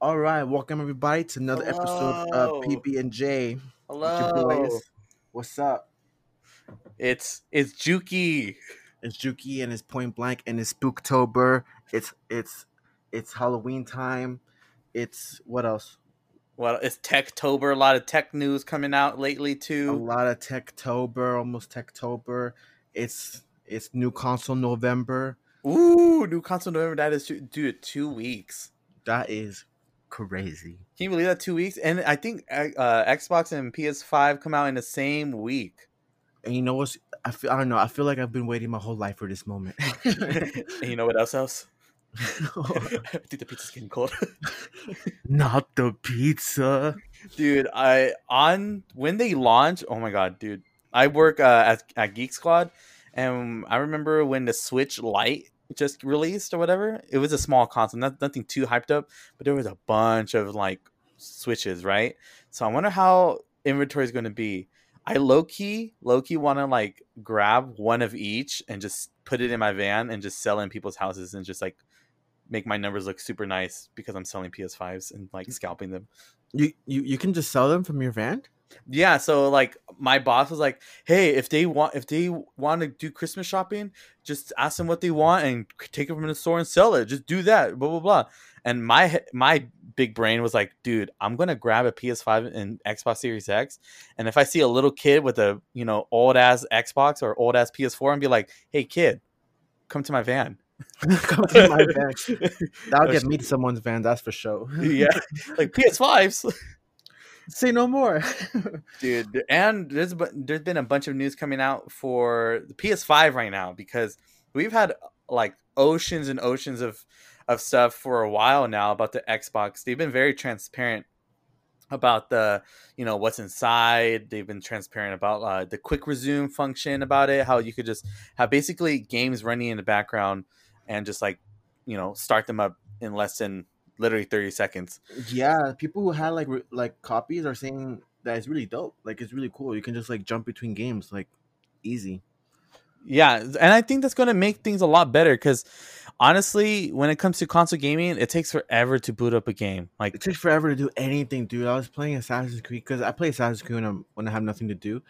All right, welcome everybody to another episode of PB and J. Hello. boys. What's up? It's it's Juki. It's Juki and it's Point Blank and it's Spooktober. It's it's it's Halloween time. It's what else? Well, it's Techtober. A lot of tech news coming out lately too. A lot of Techtober, almost Techtober. It's it's new console November. Ooh, new console November. That is dude. Two weeks. That is crazy. Can you believe that? Two weeks, and I think uh, Xbox and PS5 come out in the same week. And you know what? I feel I don't know, I feel like I've been waiting my whole life for this moment. and you know what else? Else? I think the pizza's getting cold. Not the pizza. dude i on when they launch oh my god dude i work uh, at, at geek squad and i remember when the switch light just released or whatever it was a small console not, nothing too hyped up but there was a bunch of like switches right? So i wonder how inventory is going to be. I low-key low-key want to like grab one of each and just put it in my van and just sell in people's houses and just like make my numbers look super nice because i'm selling ps5s and like scalping them. You, you you can just sell them from your van? Yeah so like my boss was like hey if they want if they want to do christmas shopping just ask them what they want and take it from the store and sell it just do that blah blah blah and my my big brain was like dude i'm gonna grab a ps5 and xbox series x and if i see a little kid with a you know old ass xbox or old ass ps4 and be like hey kid come to my van Come to my van. That'll get me to someone's van, that's for sure. yeah like ps5s Say no more. dude and there's there's been a bunch of news coming out for the ps5 right now because we've had like oceans and oceans of of stuff for a while now about the xbox they've been very transparent about the you know what's inside they've been transparent about uh, the quick resume function about it how you could just have basically games running in the background and just like you know start them up in less than literally 30 seconds yeah, people who had like re- like copies are saying that it's really dope. Like it's really cool. You can just like jump between games like easy. Yeah, and I think that's going to make things a lot better because honestly, when it comes to console gaming, it takes forever to boot up a game. Like, It takes forever to do anything, dude. I was playing Assassin's Creed because I play Assassin's Creed when, I'm, when I have nothing to do,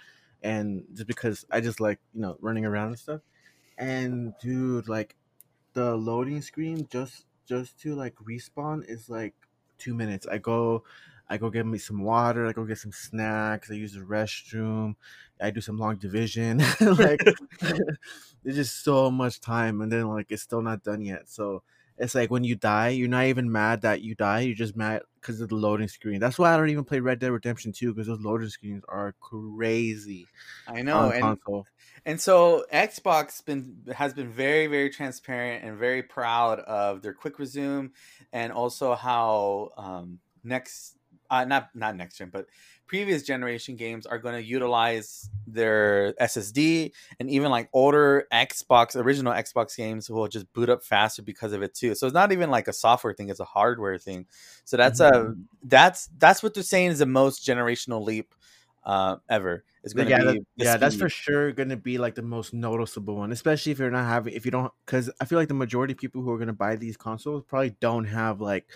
and just because I just like you know running around and stuff. And dude, like the loading screen just just to like respawn is like two minutes. I go, I go get me some water. I go get some snacks. I use the restroom. I do some long division. like there's just so much time, and then like it's still not done yet. So it's like when you die, you're not even mad that you die. You're just mad because of the loading screen. That's why I don't even play Red Dead Redemption 2 because those loading screens are crazy I know, and console. And so Xbox been has been very very transparent and very proud of their quick resume, and also how um, next uh, not not next gen but previous generation games are going to utilize their SSD and even like older Xbox original Xbox games will just boot up faster because of it too. So it's not even like a software thing; it's a hardware thing. So that's a that's that's what they're saying is the most generational leap uh, ever. Going to yeah, be that- yeah, that's for sure going to be like the most noticeable one, especially if you're not having, if you don't, because I feel like the majority of people who are going to buy these consoles probably don't have like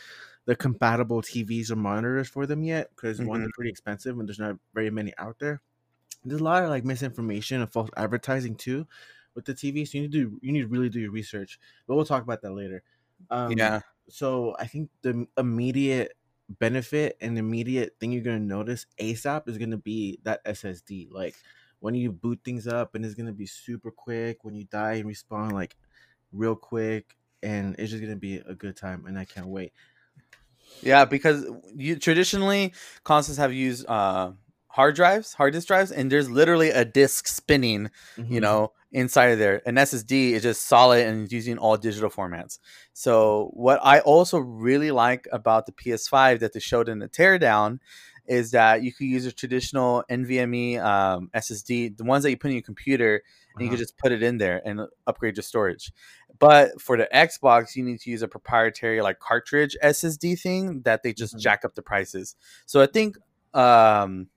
the compatible TVs or monitors for them yet, because one, Mhm. they're pretty expensive and there's not very many out there. There's a lot of like misinformation and false advertising too with the TV, so you need to do, you need to really do your research. But we'll talk about that later. Um, yeah. so I think the immediate benefit and immediate thing you're gonna notice ASAP is gonna be that SSD. Like when you boot things up and it's gonna be super quick. When you die and respawn, like real quick, and it's just gonna be a good time. And I can't wait. Yeah, because you traditionally consoles have used uh, hard drives, hard disk drives, and there's literally a disk spinning, you Mhm. know, inside of there. An SSD is just solid and using all digital formats. So what I also really like about the PS5 that they showed in the teardown is that you could use a traditional NVMe um, SSD, the ones that you put in your computer, and you Uh-huh. could just put it in there and upgrade your storage. But for the Xbox, you need to use a proprietary like cartridge SSD thing that they just Mhm. jack up the prices. So I think um,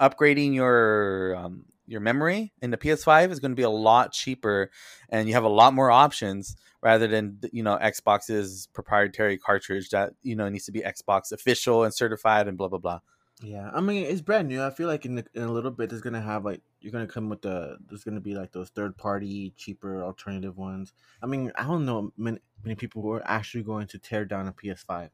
upgrading your um, your memory in the PS5 is going to be a lot cheaper, and you have a lot more options rather than you know Xbox's proprietary cartridge that you know needs to be Xbox official and certified and blah blah blah. Yeah, I mean it's brand new. I feel like in, the, in a little bit there's gonna have like you're gonna come with the there's gonna be like those third party cheaper alternative ones. I mean I don't know many many people who are actually going to tear down a PS5.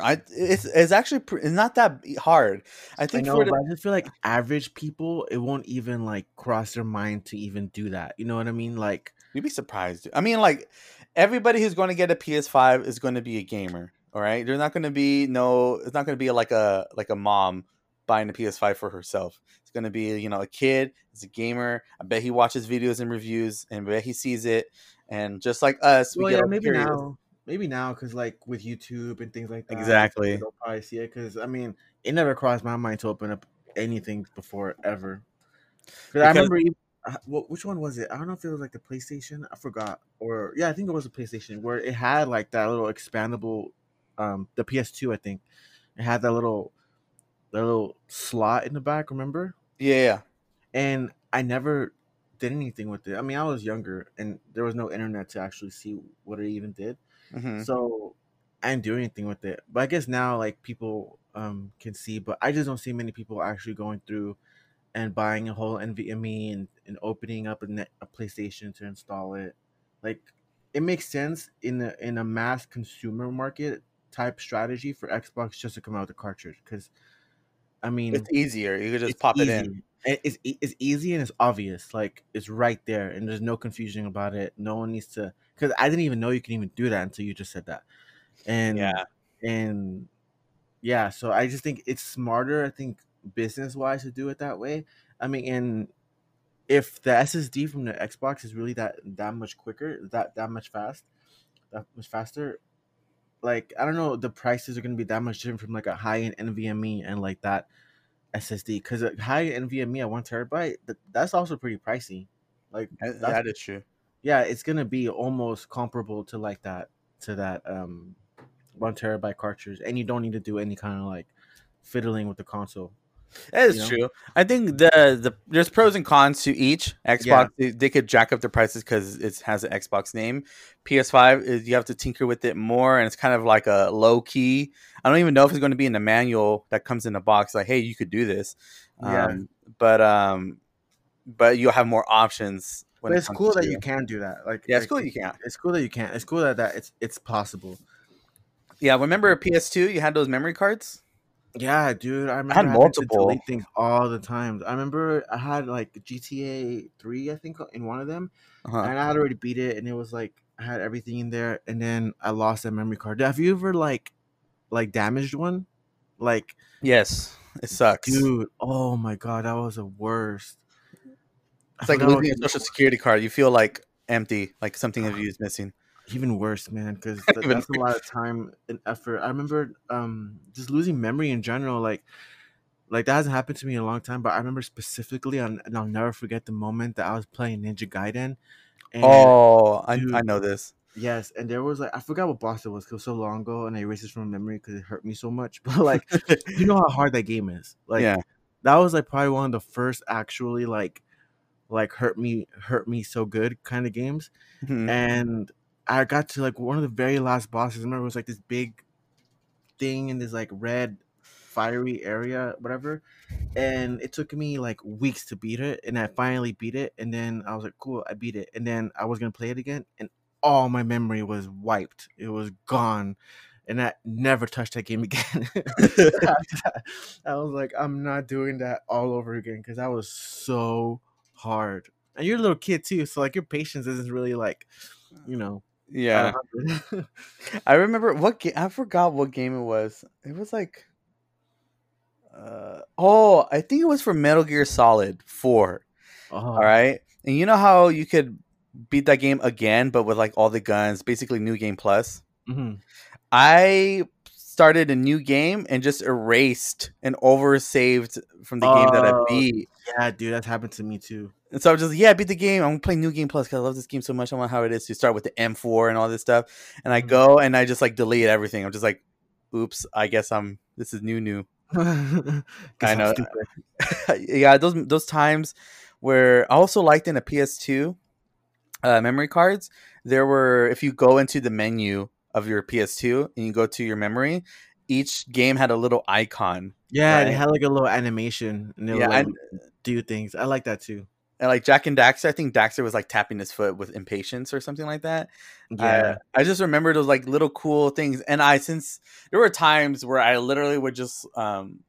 I it's it's actually it's not that hard. I I think know, for but I just feel like average people it won't even like cross their mind to even do that. You know what I mean? Like you'd be surprised. I mean, like everybody who's going to get a PS5 is going to be a gamer. All right, they're not going to be no. It's not going to be like a like a mom buying a PS5 for herself. It's going to be you know a kid. It's a gamer. I bet he watches videos and reviews, and I bet he sees it. And just like us, we well get yeah all maybe curious. now maybe now because like with YouTube and things like that Exactly. they'll probably see it because I mean it never crossed my mind to open up anything before ever. Because I remember, even, uh, which one was it? I don't know if it was like the PlayStation. I forgot, or yeah, I think it was a PlayStation where it had like that little expandable, um, the PS2. I think it had that little, that little slot in the back. Remember? Yeah, yeah. And I never did anything with it. I mean, I was younger, and there was no internet to actually see what it even did. Hmm So I didn't do anything with it. But I guess now like people um can see, but I just don't see many people actually going through and buying a whole NVMe and, and opening up a, net, a PlayStation to install it. Like it makes sense in a in a mass consumer market type strategy for Xbox just to come out with a cartridge because I mean It's easier. You could just pop it in. It's it's easy and it's obvious. Like it's right there, and there's no confusion about it. No one needs to because I didn't even know you can even do that until you just said that. And Yeah. and yeah, so I just think it's smarter. I think business wise to do it that way. I mean, and if the SSD from the Xbox is really that that much quicker, that that much fast, that much faster, like I don't know, the prices are gonna be that much different from like a high end NVMe and like that SSD because a high end NVMe at one terabyte, th- that's also pretty pricey. Like That- that is true. Yeah, it's gonna be almost comparable to like that to that um one terabyte cartridge, and you don't need to do any kind of like fiddling with the console. That is you know? true. I think the the there's pros and cons to each. Xbox they, they could jack up their prices because it has an Xbox name. PS5 is you have to tinker with it more, and it's kind of like a low key. I don't even know if it's going to be in the manual that comes in the box. Like, hey, you could do this. Yeah. Um, but um, but you'll have more options. When But it's comes cool that you can do that. Like Yeah, it's like, cool you can. It's cool that you can. It's cool that, that it's it's possible. Yeah, remember PS2? You had those memory cards. Yeah, dude. I remember had multiple. delete things all the time. I remember I had like GTA three, I think, in one of them, Uh-huh. and I had already beat it, and it was like I had everything in there, and then I lost that memory card. Have you ever like like damaged one? Like, Yes, it sucks. dude, oh my god, that was the worst. It's like losing a social security card. You feel like empty, like something of you is missing. even worse man because Even that's a lot of time and effort i remember um just losing memory in general like like that hasn't happened to me in a long time but i remember specifically on and i'll never forget the moment that i was playing ninja gaiden and oh, I, I know this. yes and there was like i forgot what boss it was 'cause it was so long ago and i erased it from memory because it hurt me so much but like you know how hard that game is like yeah, that was like probably one of the first actually like like hurt me hurt me so good kind of games Mhm. and I got to like one of the very last bosses. I remember it was like this big thing in this like red fiery area, whatever. And it took me like weeks to beat it, and I finally beat it. And then I was like, "Cool, I beat it." And then I was gonna play it again, and all my memory was wiped. It was gone, and I never touched that game again. I was like, "I'm not doing that all over again," because I was so hard. And you're a little kid too, so like your patience isn't really like, you know, yeah. I remember what game. I forgot what game it was. It was like, uh, oh, I think it was for Metal Gear Solid Four. oh, All right, and you know how you could beat that game again, but with like all the guns, basically new game plus. mhm. I started a new game and just erased and over saved from the game that I Oh. beat. Yeah, dude, that's happened to me too. And so I was just like, yeah, I beat the game. I'm playing new game plus because I love this game so much. I want how it is to start with the M4 and all this stuff. And I Mhm. go and I just like delete everything. I'm just like, oops, I guess I'm this is new new. I know. yeah, those those times where I also liked in a PS2 uh, memory cards, there were if you go into the menu of your PS2 and you go to your memory, each game had a little icon. Yeah, right? it had like a little animation and it yeah, would like, do things. I like that too. And like Jak and Daxter, I think Daxter was like tapping his foot with impatience or something like that. Yeah, I, I just remember those like little cool things. And I since there were times where I literally would just um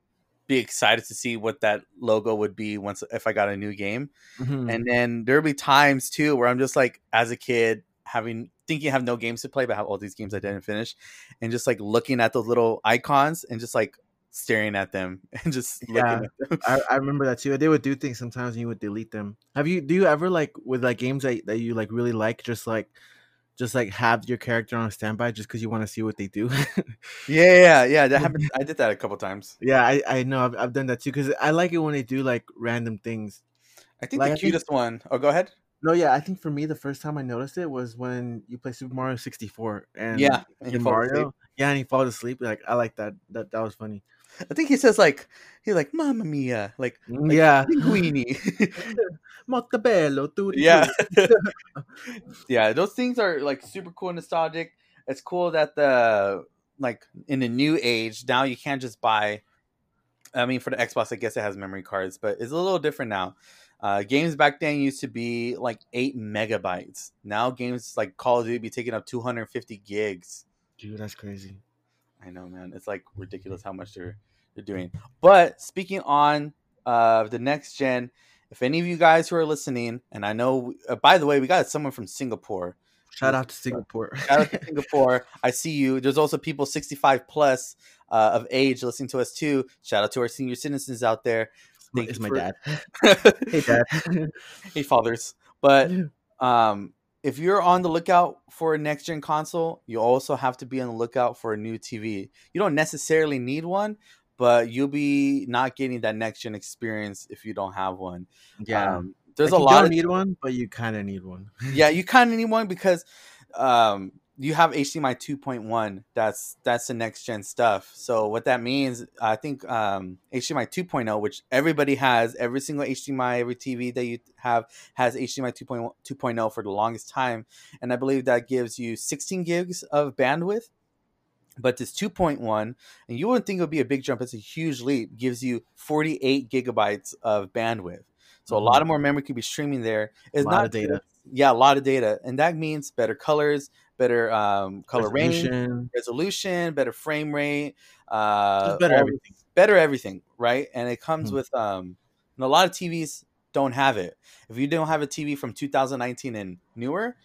be excited to see what that logo would be once if I got a new game. Mm-hmm. And then there'll be times too where I'm just like as a kid having thinking I have no games to play, but I have all these games I didn't finish, and just like looking at those little icons and just like staring at them and just yeah, I, I, remember that too. They would do things sometimes and you would delete them. Have you do you ever like with like games that, that you like really like just like just like have your character on standby just because you want to see what they do? yeah, yeah, yeah. That happened. I did that a couple times. Yeah, I, I know I've, I've done that too because I like it when they do like random things. I think like, the cutest think, one. Oh, go ahead. No, yeah, I think for me the first time I noticed it was when you play Super Mario 64 and yeah, and Mario, yeah, and he falls asleep. Like I like that. That that was funny. I think he says like he's like "Mamma mia," like, mm, like yeah, linguini. Molto bello, yeah, yeah. Those things are like super cool, and nostalgic. It's cool that the like in the new age now you can't just buy. I mean, for the Xbox, I guess it has memory cards, but it's a little different now. Uh, games back then used to be like eight megabytes. Now games like Call of Duty be taking up 250 gigs. Dude, that's crazy. I know, man. It's like ridiculous how much they're they're doing. But speaking on uh, the next gen, if any of you guys who are listening, and I know, uh, by the way, we got someone from Singapore. Shout out to Singapore. Shout out to Singapore. I see you. There's also people 65 plus uh, of age listening to us too. Shout out to our senior citizens out there. Thank it's my for... dad. hey, dad. hey, fathers. But um, if you're on the lookout for a next gen console, you also have to be on the lookout for a new TV. You don't necessarily need one, but you'll be not getting that next gen experience if you don't have one. Yeah, um, there's like a lot. Don't need one, but you kind of need one. yeah, you kind of need one because um, you have HDMI 2.1. That's that's the next gen stuff. So what that means, I think um, HDMI 2.0, which everybody has, every single HDMI, every TV that you have has HDMI 2.1, 2.0 for the longest time, and I believe that gives you 16 gigs of bandwidth. But this 2.1, and you wouldn't think it would be a big jump. It's a huge leap. Gives you 48 gigabytes of bandwidth. So mm-hmm. a lot of more memory could be streaming there. It's a lot not of data. Yeah, a lot of data, and that means better colors, better um, color resolution. range, resolution, better frame rate, uh, better everything. Better everything, right? And it comes mm-hmm. with um, and a lot of TVs don't have it. If you don't have a TV from 2019 and newer,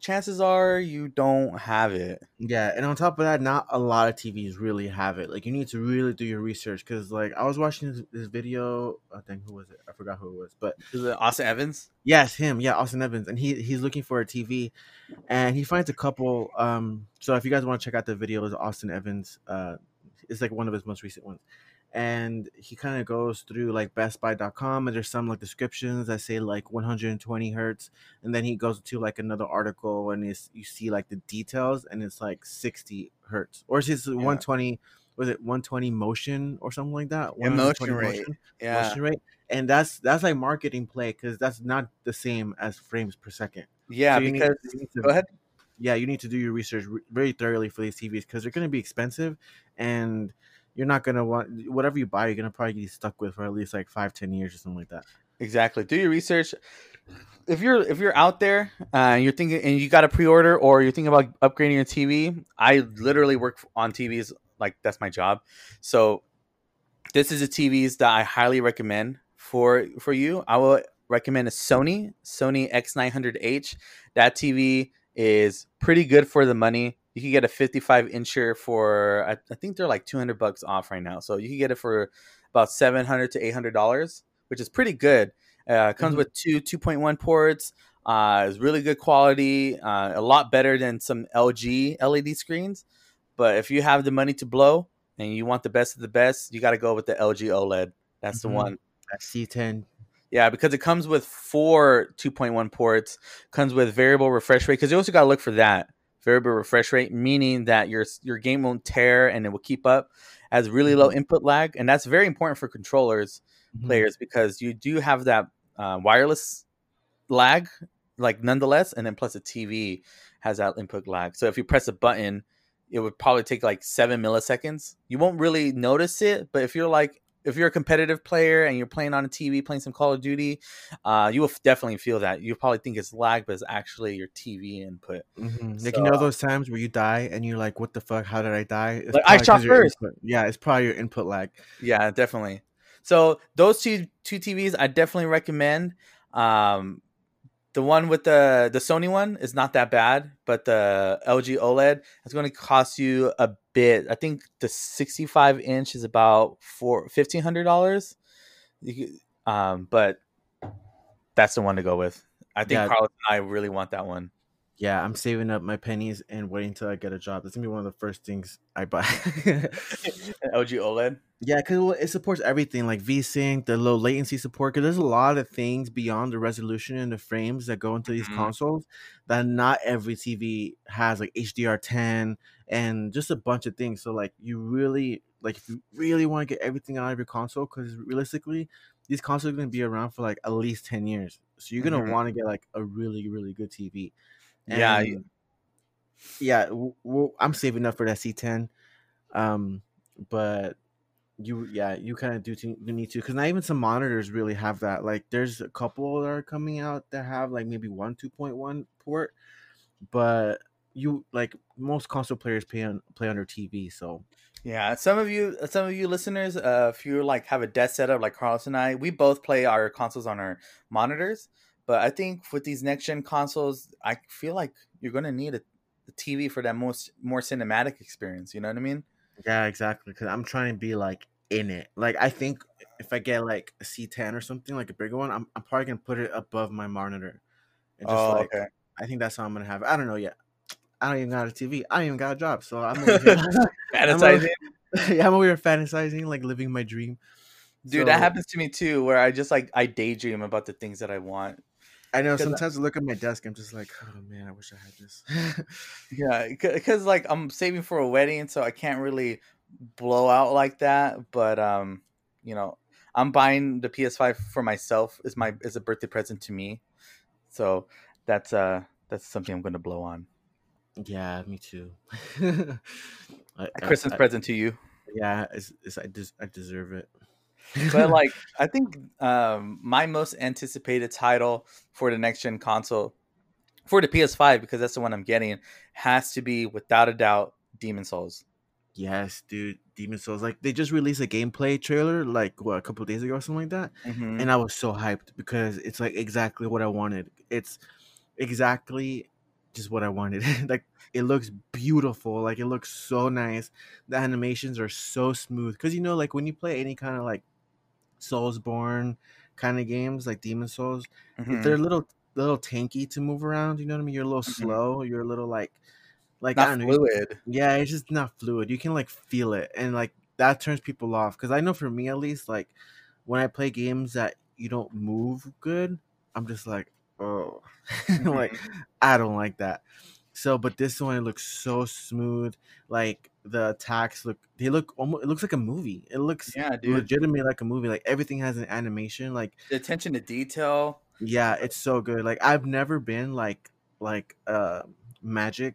chances are you don't have it. Yeah, and on top of that, not a lot of TVs really have it. Like you need to really do your research because, like, I was watching this, this, video. I think who was it? I forgot who it was, but is it Austin Evans? Yes, him. Yeah, Austin Evans, and he he's looking for a TV, and he finds a couple. Um, so if you guys want to check out the video, is Austin Evans. Uh, it's like one of his most recent ones and he kind of goes through like bestbuy.com and there's some like descriptions that say like 120 hertz and then he goes to like another article and it's, you see like the details and it's like 60 hertz or is it yeah. 120 was it 120 motion or something like that? Yeah, motion rate. motion, yeah. Motion rate? And that's that's like marketing play because that's not the same as frames per second. Yeah so because need, to, go ahead. Yeah you need to do your research very thoroughly for these tvs because they're going to be expensive and you're not gonna want whatever you buy. You're gonna probably be stuck with for at least like five, ten years or something like that. Exactly. Do your research. If you're if you're out there uh, and you're thinking and you got a pre-order or you're thinking about upgrading your TV, I literally work on TVs like that's my job. So this is the TVs that I highly recommend for for you. I will recommend a Sony Sony X900H. That TV is pretty good for the money you can get a 55 incher for I, I, think they're like 200 bucks off right now. So you can get it for about 700 to 800 dollars which is pretty good. Uh, comes mm-hmm. with two 2.1 ports. Uh, it's really good quality uh, a lot better than some lg led screens. But if you have the money to blow and you want the best of the best you got to go with the lg oled that's mm-hmm. the one. That c10 yeah, because it comes with four 2.1 ports, comes with variable refresh rate. Because you also got to look for that variable refresh rate, meaning that your your game won't tear and it will keep up. Has really low input lag, and that's very important for controllers Mhm. players because you do have that uh, wireless lag, like nonetheless, and then plus the TV has that input lag. So if you press a button, it would probably take like seven milliseconds. You won't really notice it, but if you're like if you're a competitive player and you're playing on a TV, playing some Call of Duty, uh, you will definitely feel that. You probably think it's lag, but it's actually your TV input. Mhm. Like So, you know those times where you die and you're like, "What the fuck? How did I die?" Like, I shot first. Yeah, it's probably your input lag. Yeah, definitely. So those two two TVs I definitely recommend. Um, the one with the the Sony one is not that bad, but the LG OLED is going to cost you a bit. I think the 65 inch is about four fifteen hundred dollars. Um, but that's the one to go with. I think Yeah. Carlos and I really want that one. Yeah, I'm saving up my pennies and waiting till I get a job. That's gonna be one of the first things I buy. LG OLED. yeah, because it supports everything like VSync, the low latency support. Because there's a lot of things beyond the resolution and the frames that go into these Mhm. consoles that not every TV has, like HDR10 and just a bunch of things. So like, you really like if you really want to get everything out of your console, because realistically, these consoles are gonna be around for like at least ten years. So you're gonna Mhm. want to get like a really really good TV. Yeah, yeah. W- w- I'm saving up for that C10, um, but you, yeah, you kind of do t- you need to because not even some monitors really have that. Like, there's a couple that are coming out that have like maybe one 2.1 port, but you like most console players play on play on their TV, so Yeah, some of you, some of you listeners, uh, if you like have a desk setup like Carlos and I, we both play our consoles on our monitors. But I think with these next gen consoles, I feel like you're gonna need a, a TV for that most more cinematic experience. You know what I mean? yeah, exactly. Because I'm trying to be like in it. Like, I think if I get like a C10 or something like a bigger one, I'm I'm probably gonna put it above my monitor. And just Oh, like okay. I think that's how I'm gonna have it. I don't know yet. I don't even got a TV. I don't even got a job, so I'm over here, Fantasizing. yeah, I'm over here fantasizing, like living my dream. Dude, So, that happens to me too, where I just like I daydream about the things that I want. I know sometimes I look at my desk, I'm just like, oh man, I wish I had this. Yeah, because like I'm saving for a wedding, so I can't really blow out like that. But um, you know, I'm buying the PS5 for myself. is my is a birthday present to me, so that's uh that's something I'm going to blow on. yeah, me too. I- A I- Christmas I- present to you. Yeah, it's, it's, I, des- I deserve it. But like, I think um my most anticipated title for the next gen console for the PS5 because that's the one I'm getting has to be without a doubt Demon Souls. yes, dude, Demon Souls. Like they just released a gameplay trailer, like what a couple days ago or something like that. Mhm. and I was so hyped because it's like exactly what I wanted. It's exactly just what I wanted. like it looks beautiful. Like it looks so nice. The animations are so smooth because you know, like when you play any kind of like Soulsborne kind of games, like Demon Souls, Mhm. they're a little little tanky to move around. You know what I mean? You're a little Mhm. slow. You're a little like like I not don't know. fluid. yeah, it's just not fluid. You can like feel it, and like that turns people off. Because I know for me at least, like when I play games that you don't move good, I'm just like, oh, like I don't like that. So, but this one it looks so smooth. Like the attacks look, they look almost. It looks like a movie. It looks Yeah, dude. legitimately like a movie. Like everything has an animation. Like The attention to detail. yeah, it's so good. Like I've never been like like a magic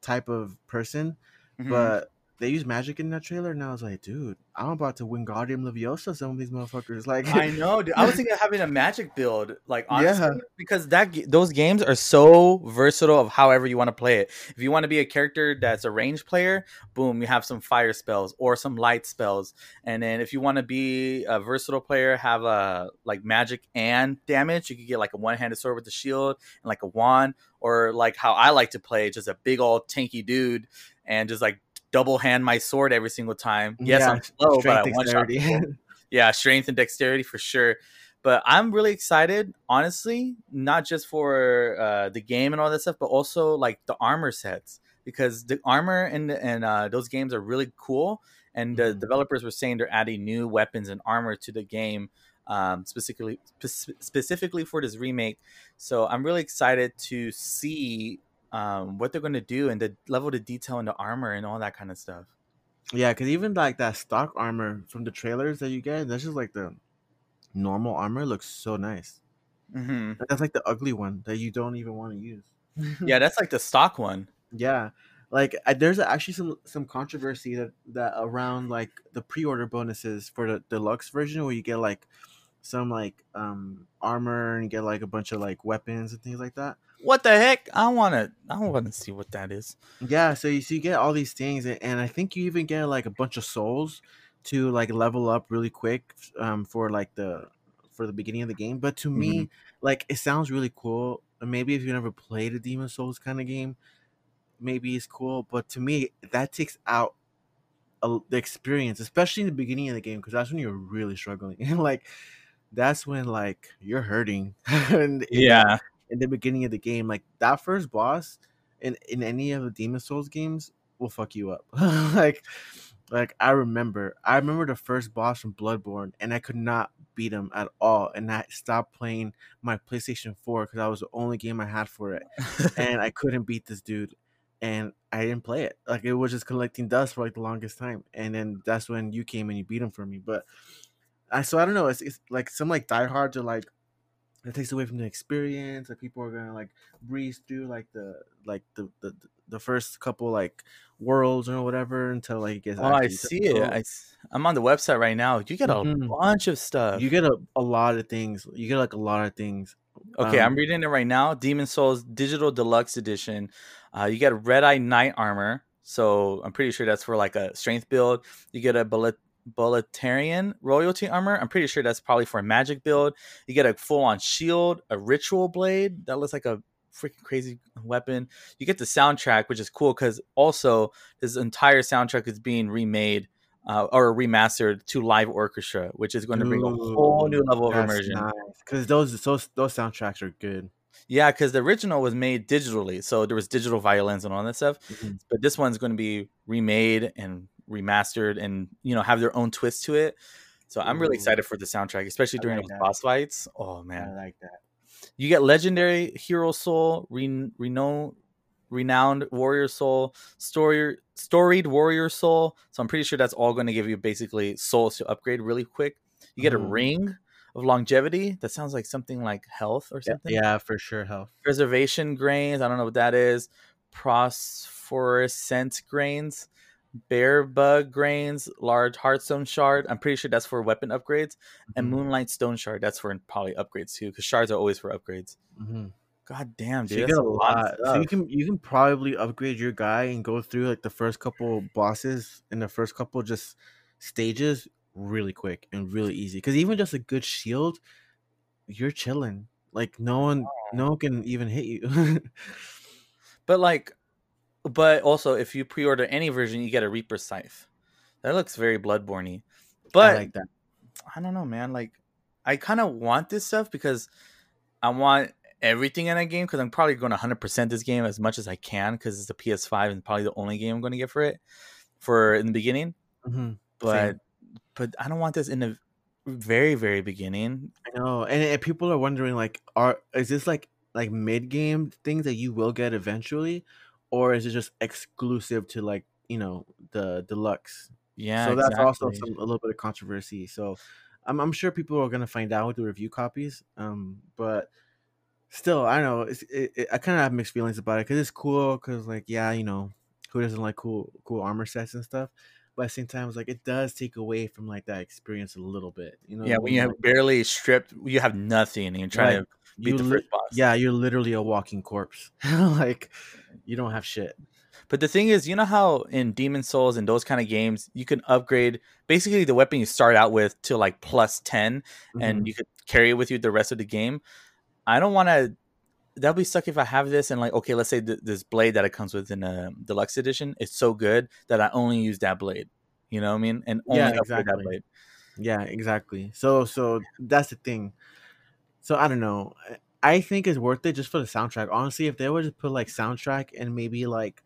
type of person, Mhm. but they use magic in that trailer, and I was like, dude, I'm about to Wingardium Leviosa. Some of these motherfuckers, like, I know, dude. I was thinking of having a magic build, like honestly, Yeah. because that those games are so versatile of however you want to play it. If you want to be a character that's a range player, boom, you have some fire spells or some light spells, and then if you want to be a versatile player, have a like magic and damage. You could get like a one handed sword with a shield and like a wand, or like how I like to play, just a big old tanky dude and just like double hand my sword every single time. Yes, Yeah, I'm slow, but I one shot. yeah, strength and dexterity for sure. But I'm really excited, honestly, not just for uh, the game and all that stuff, but also like the armor sets because the armor and and uh, those games are really cool. And the Mhm. developers were saying they're adding new weapons and armor to the game, um, specifically spe- specifically for this remake. So I'm really excited to see um, what they're going to do and the level of detail in the armor and all that kind of stuff. Yeah, because even like that stock armor from the trailers that you get, that's just like the normal armor looks so nice. hmm That's like the ugly one that you don't even want to use. Yeah, that's like the stock one. Yeah, like I, there's actually some some controversy that that around like the pre-order bonuses for the deluxe version where you get like some like um armor and you get like a bunch of like weapons and things like that. What the heck? I want to. I want to see what that is. Yeah, so you so you get all these things and, and I think you even get like a bunch of souls to like level up really quick um for like the for the beginning of the game. But to me, like it sounds really cool. Maybe if you never played a Demon Souls kind of game, maybe it's cool. But to me, that takes out a, the experience, especially in the beginning of the game, because that's when you're really struggling. And like that's when like you're hurting. and Yeah. In the beginning of the game, like that first boss in in any of the Demon Souls games will fuck you up. like like I remember, I remember the first boss from Bloodborne, and I could not beat him at all, and I stopped playing my PlayStation Four because that was the only game I had for it, and I couldn't beat this dude, and I didn't play it. Like it was just collecting dust for like the longest time, and then that's when you came and you beat him for me. But I so I don't know. It's, it's like some like diehards are like it takes away from the experience. Like people are gonna like breeze through like the like the the, the first couple like worlds or whatever until like it gets. oh, I see it. I, am on the website right now. You get a Mhm. bunch of stuff. You get a, a lot of things. You get like a lot of things. Okay, I'm Um, reading it right now. Demon Souls Digital Deluxe Edition. Uh, you get Red Eye Knight armor. So I'm pretty sure that's for like a strength build. You get a bullet Boletarian royalty armor. I'm pretty sure that's probably for a magic build. You get a full on shield, a ritual blade that looks like a freaking crazy weapon. You get the soundtrack, which is cool because also this entire soundtrack is being remade uh, or remastered to live orchestra, which is going to bring a whole new level of immersion. Nice, because those those those soundtracks are good. Yeah, because the original was made digitally, so there was digital violins and all that stuff. Mhm. But this one's going to be remade and remastered, and you know have their own twist to it. So I'm really Ooh. excited for the soundtrack, especially during like those that. boss fights. Oh man, I like that. you get legendary hero soul, re- reno- renowned warrior soul, story storied warrior soul. So I'm pretty sure that's all going to give you basically souls to upgrade really quick. You get a Mhm. ring of longevity. That sounds like something like health or Yeah, something yeah, for sure. Health. preservation grains. I don't know what that is. Phosphorescent grains, bear bug grains, large hardstone shard. I'm pretty sure that's for weapon upgrades. And Mhm. moonlight stone shard. That's for probably upgrades too, because shards are always for upgrades. Mhm. God damn, So dude, you get a lot. So you can you can probably upgrade your guy and go through like the first couple bosses in the first couple just stages really quick and really easy. Because even just a good shield, you're chilling. Like no one no one can even hit you. But like, but also if you pre-order any version, you get a Reaper scythe. That looks very Bloodborne-y. But I like that. I don't know, man. Like, I kind of want this stuff because I want everything in that game because I'm probably going to 100% this game as much as I can because it's a PS5 and probably the only game I'm going to get for it for in the beginning. Mhm. But but I don't want this in the very very beginning. I know, and, and people are wondering like, are is this like like mid game things that you will get eventually, or is it just exclusive to like you know the deluxe? Yeah, so that's also some a little bit of controversy. So I'm I'm sure people are gonna find out with the review copies. Um, but still, I don't know. It's, it, it, I kind of have mixed feelings about it because it's cool. Because like, yeah, you know, who doesn't like cool cool armor sets and stuff? But at the same time, it's like it does take away from like that experience a little bit. You know, yeah, I when you have barely stripped, you have nothing, and you're trying Like, to beat you the li- first boss. yeah, you're literally a walking corpse. like you don't have shit. But the thing is, you know how in Demon Souls and those kind of games, you can upgrade basically the weapon you start out with to like plus 10 Mhm. and you could carry it with you the rest of the game. I don't want to. That'll be suck if I have this and like, okay, let's say th- this blade that it comes with in a deluxe edition is so good that I only use that blade. You know what I mean? And only Yeah, upgrade that exactly. blade. Yeah, exactly. So so that's the thing. So I don't know. I think it's worth it just for the soundtrack. Honestly, if they would to put like soundtrack and maybe like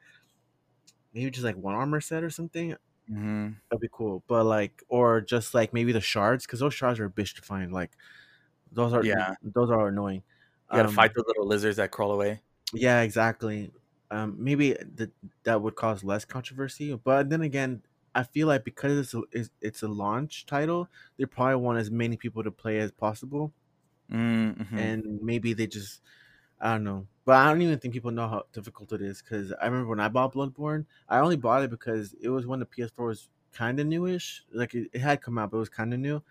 maybe just like one armor set or something, hmm that'd be cool. But like or just like maybe the shards, because those shards are a bitch to find. Like those are Yeah. those are annoying. You gotta Um, fight the little lizards that crawl away. Yeah, exactly. um, maybe that that would cause less controversy. But then again, I feel like because it's a, it's, it's a launch title, they probably want as many people to play as possible, Mm-hmm. and maybe they just I don't know. But I don't even think people know how difficult it is because I remember when I bought Bloodborne, I only bought it because it was when the PS4 was kind of newish. Like it, it had come out, but it was kind of new,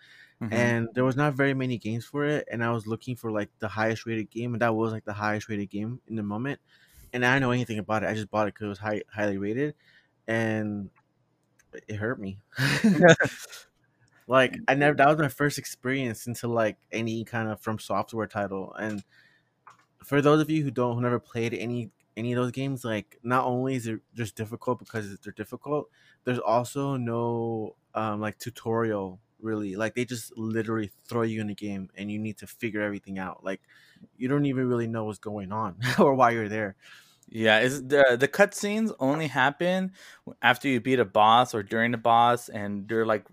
Mm-hmm. and there was not very many games for it. And I was looking for like the highest rated game, and that was like the highest rated game in the moment. And I didn't know anything about it. I just bought it because it was high, highly rated, and it hurt me. like I never. That was my first experience into like any kind of from software title, and for those of you who don't who never played any any of those games like not only is it just difficult because they're difficult there's also no um like tutorial really like they just literally throw you in the game and you need to figure everything out like you don't even really know what's going on or why you're there Yeah, is the the cutscenes only happen after you beat a boss or during the boss, and they're like,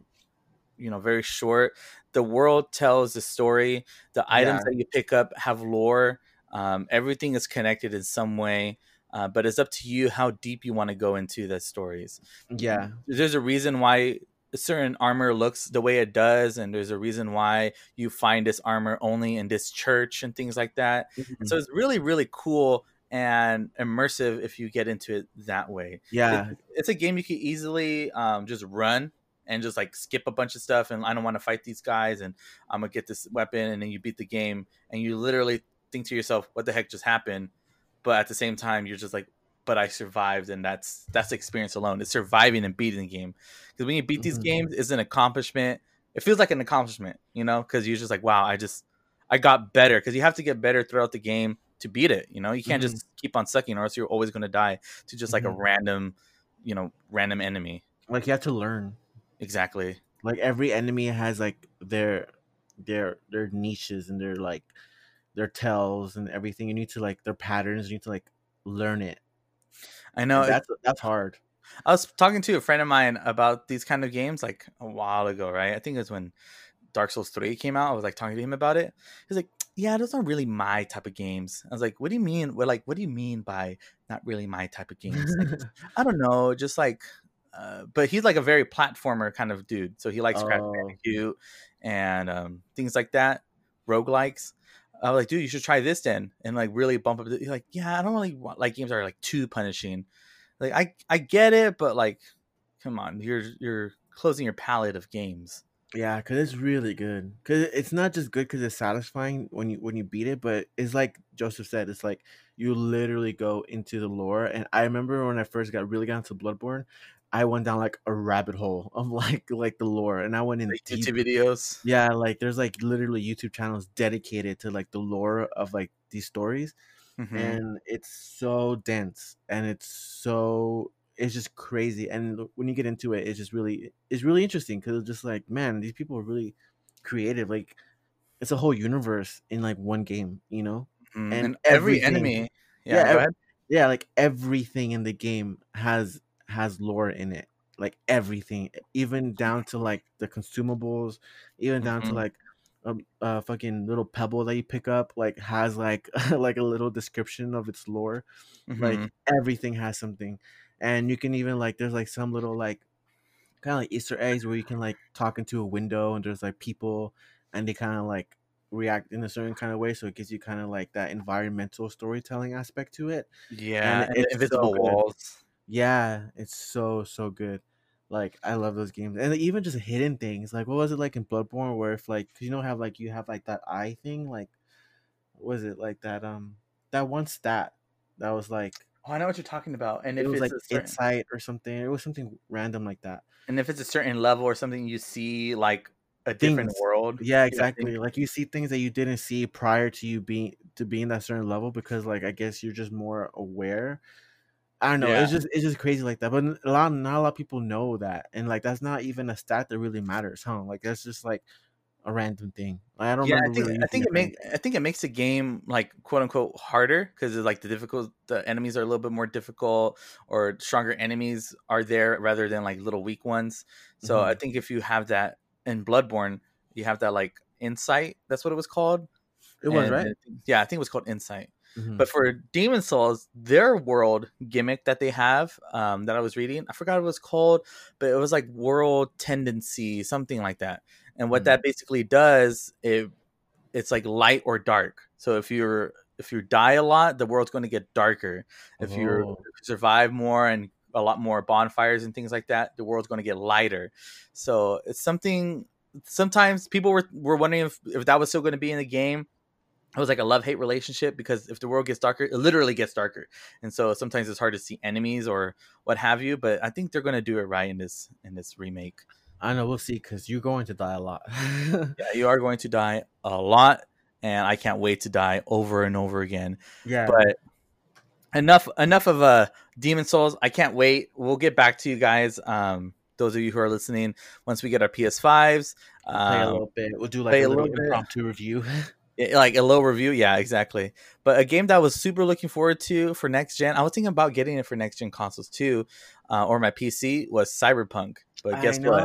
you know, very short. The world tells the story. The items Yeah. that you pick up have lore. Um, everything is connected in some way, uh, but it's up to you how deep you want to go into the stories. yeah There's a reason why certain armor looks the way it does, and there's a reason why you find this armor only in this church and things like that. And so it's really, really cool and immersive if you get into it that way. yeah It's a game you could easily um, just run and just like skip a bunch of stuff and I don't want to fight these guys and I'm gonna get this weapon and then you beat the game and you literally think to yourself, what the heck just happened? But at the same time, you're just like, but I survived and that's that's the experience alone. It's surviving and beating the game. Because when you beat these Mhm. games, it's an accomplishment. It feels like an accomplishment, you know, because you're just like, wow, I just I got better because you have to get better throughout the game to beat it. You know, you can't just keep on sucking, or else you're always going to die to just like a Mhm. random, you know, random enemy. like you have to learn Exactly. like every enemy has like their their their niches and their like their tells and everything you need to like their patterns you need to like learn it I know. And that's that's hard I was talking to a friend of mine about these kind of games like a while ago, right? I think it was when Dark Souls 3 came out. I was like talking to him about it. He's like, Yeah, those aren't really my type of games. I was like, What do you mean? What like what do you mean by not really my type of games? Like, I don't know, just like uh, but he's like a very platformer kind of dude. So he likes Crash Oh. Bandicoot and um, things like that, roguelikes. I was like, dude, you should try this then, and like really bump up. He's like, yeah, I don't really want like games are like too punishing. Like I I get it, but like, come on, you're you're closing your palette of games. Yeah, because it's really good. Because it's not just good because it's satisfying when you when you beat it, but it's like Joseph said, it's like you literally go into the lore. And I remember when I first got really got into Bloodborne, I went down like a rabbit hole of like like the lore, and I went in Like deep. YouTube videos. Yeah, like there's like literally YouTube channels dedicated to like the lore of like these stories, Mhm. and it's so dense and it's so it's just crazy and when you get into it it's just really it's really interesting because it's just like man these people are really creative like it's a whole universe in like one game you know Mhm. and and, every enemy. Yeah, Yeah, yeah like everything in the game has has lore in it like everything even down to like the consumables even down to Mhm. like a, a fucking little pebble that you pick up like has like like a little description of its lore like Mhm. everything has something and you can even like there's like some little like kind of like easter eggs where you can like talk into a window and there's like people and they kind of like react in a certain kind of way so it gives you kind of like that environmental storytelling aspect to it yeah, and and so invisible good. walls. Yeah it's so so good like i love those games and even just hidden things like what was it like in bloodborne where if like 'cause you know have like you have like that eye thing like was it like that um that one stat that was like Oh, I know what you're talking about. And it if was it's like certain, insight or something. It was something random like that. and if it's a certain level or something, you see like a different Things. world. Yeah, exactly. Like you see things that you didn't see prior to you being to being that certain level because like I guess you're just more aware. I don't know. It's just it's just crazy like that. But a lot not a lot of people know that, and like that's not even a stat that really matters, huh? Like that's just like a random thing. Like, I don't yeah, I think really I think it makes I think it makes the game like quote unquote harder because like the difficult the enemies are a little bit more difficult or stronger enemies are there rather than like little weak ones. So Mm-hmm. I think if you have that in Bloodborne, you have that like insight. That's what it was called. It was And right. Yeah, I think it was called insight. Mhm. But for Demon Souls, their world gimmick that they have, um, that I was reading, I forgot what it was called, but it was like world tendency, something like that. And what Mm. that basically does, it it's like light or dark. So if you're if you die a lot, the world's going to get darker. If Oh. if you survive more and a lot more bonfires and things like that, the world's going to get lighter. So it's something. Sometimes people were were wondering if, if that was still going to be in the game. It was like a love hate relationship because if the world gets darker, it literally gets darker, and so sometimes it's hard to see enemies or what have you. But I think they're going to do it right in this in this remake. I know we'll see because you're going to die a lot. Yeah, you are going to die a lot, and I can't wait to die over and over again. yeah, But enough enough of uh Demon Souls. I can't wait. We'll get back to you guys. Um, those of you who are listening, once we get our PS5s, We'll play a um, little bit. We'll do like a a little little impromptu review. Like a low review. Yeah, exactly. But a game that I was super looking forward to for next gen. I was thinking about getting it for next gen consoles too, uh, or my PC was Cyberpunk. But guess what?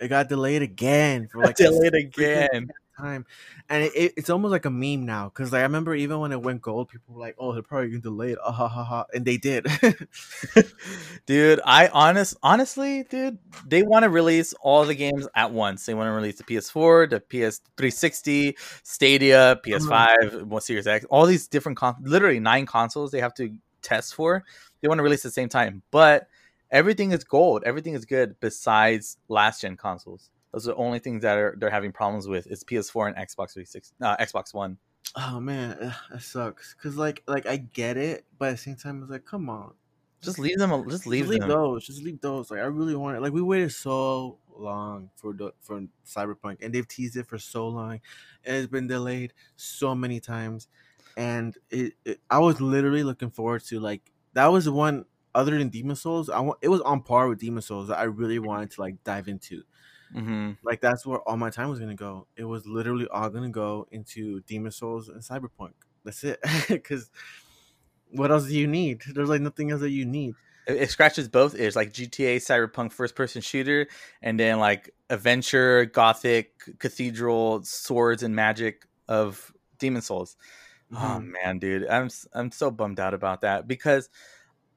It got delayed again for like Delayed again. Time, and it, it, it's almost like a meme now. Because like I remember even when it went gold, people were like, "Oh, they're probably gonna delay it." Ah, ha, ha, ha. and they did. dude i honest honestly dude they want to release all the games at once they want to release the ps4 the ps360 stadia ps5 what series x all these different con- literally nine consoles they have to test for they want to release at the same time but everything is gold everything is good besides last gen consoles those are the only things that are they're having problems with is ps4 and xbox 360 uh, xbox one oh man, that sucks. Cause like like I get it, but at the same time, it's like, come on, just leave them just leave, just leave them those. Just leave those. Like I really want it. Like we waited so long for the for Cyberpunk, and they've teased it for so long, and it's been delayed so many times. And it, it I was literally looking forward to like that was the one other than Demon Souls. I want it was on par with Demon Souls that I really wanted to like dive into. Hmm Like that's where all my time was gonna go. It was literally all gonna go into Demon Souls and Cyberpunk. That's it. Because what else do you need? There's like nothing else that you need. it, it scratches both ears like gta cyberpunk first person shooter and then like adventure gothic cathedral swords and magic of demon souls oh Mhm. man dude i'm i'm so bummed out about that because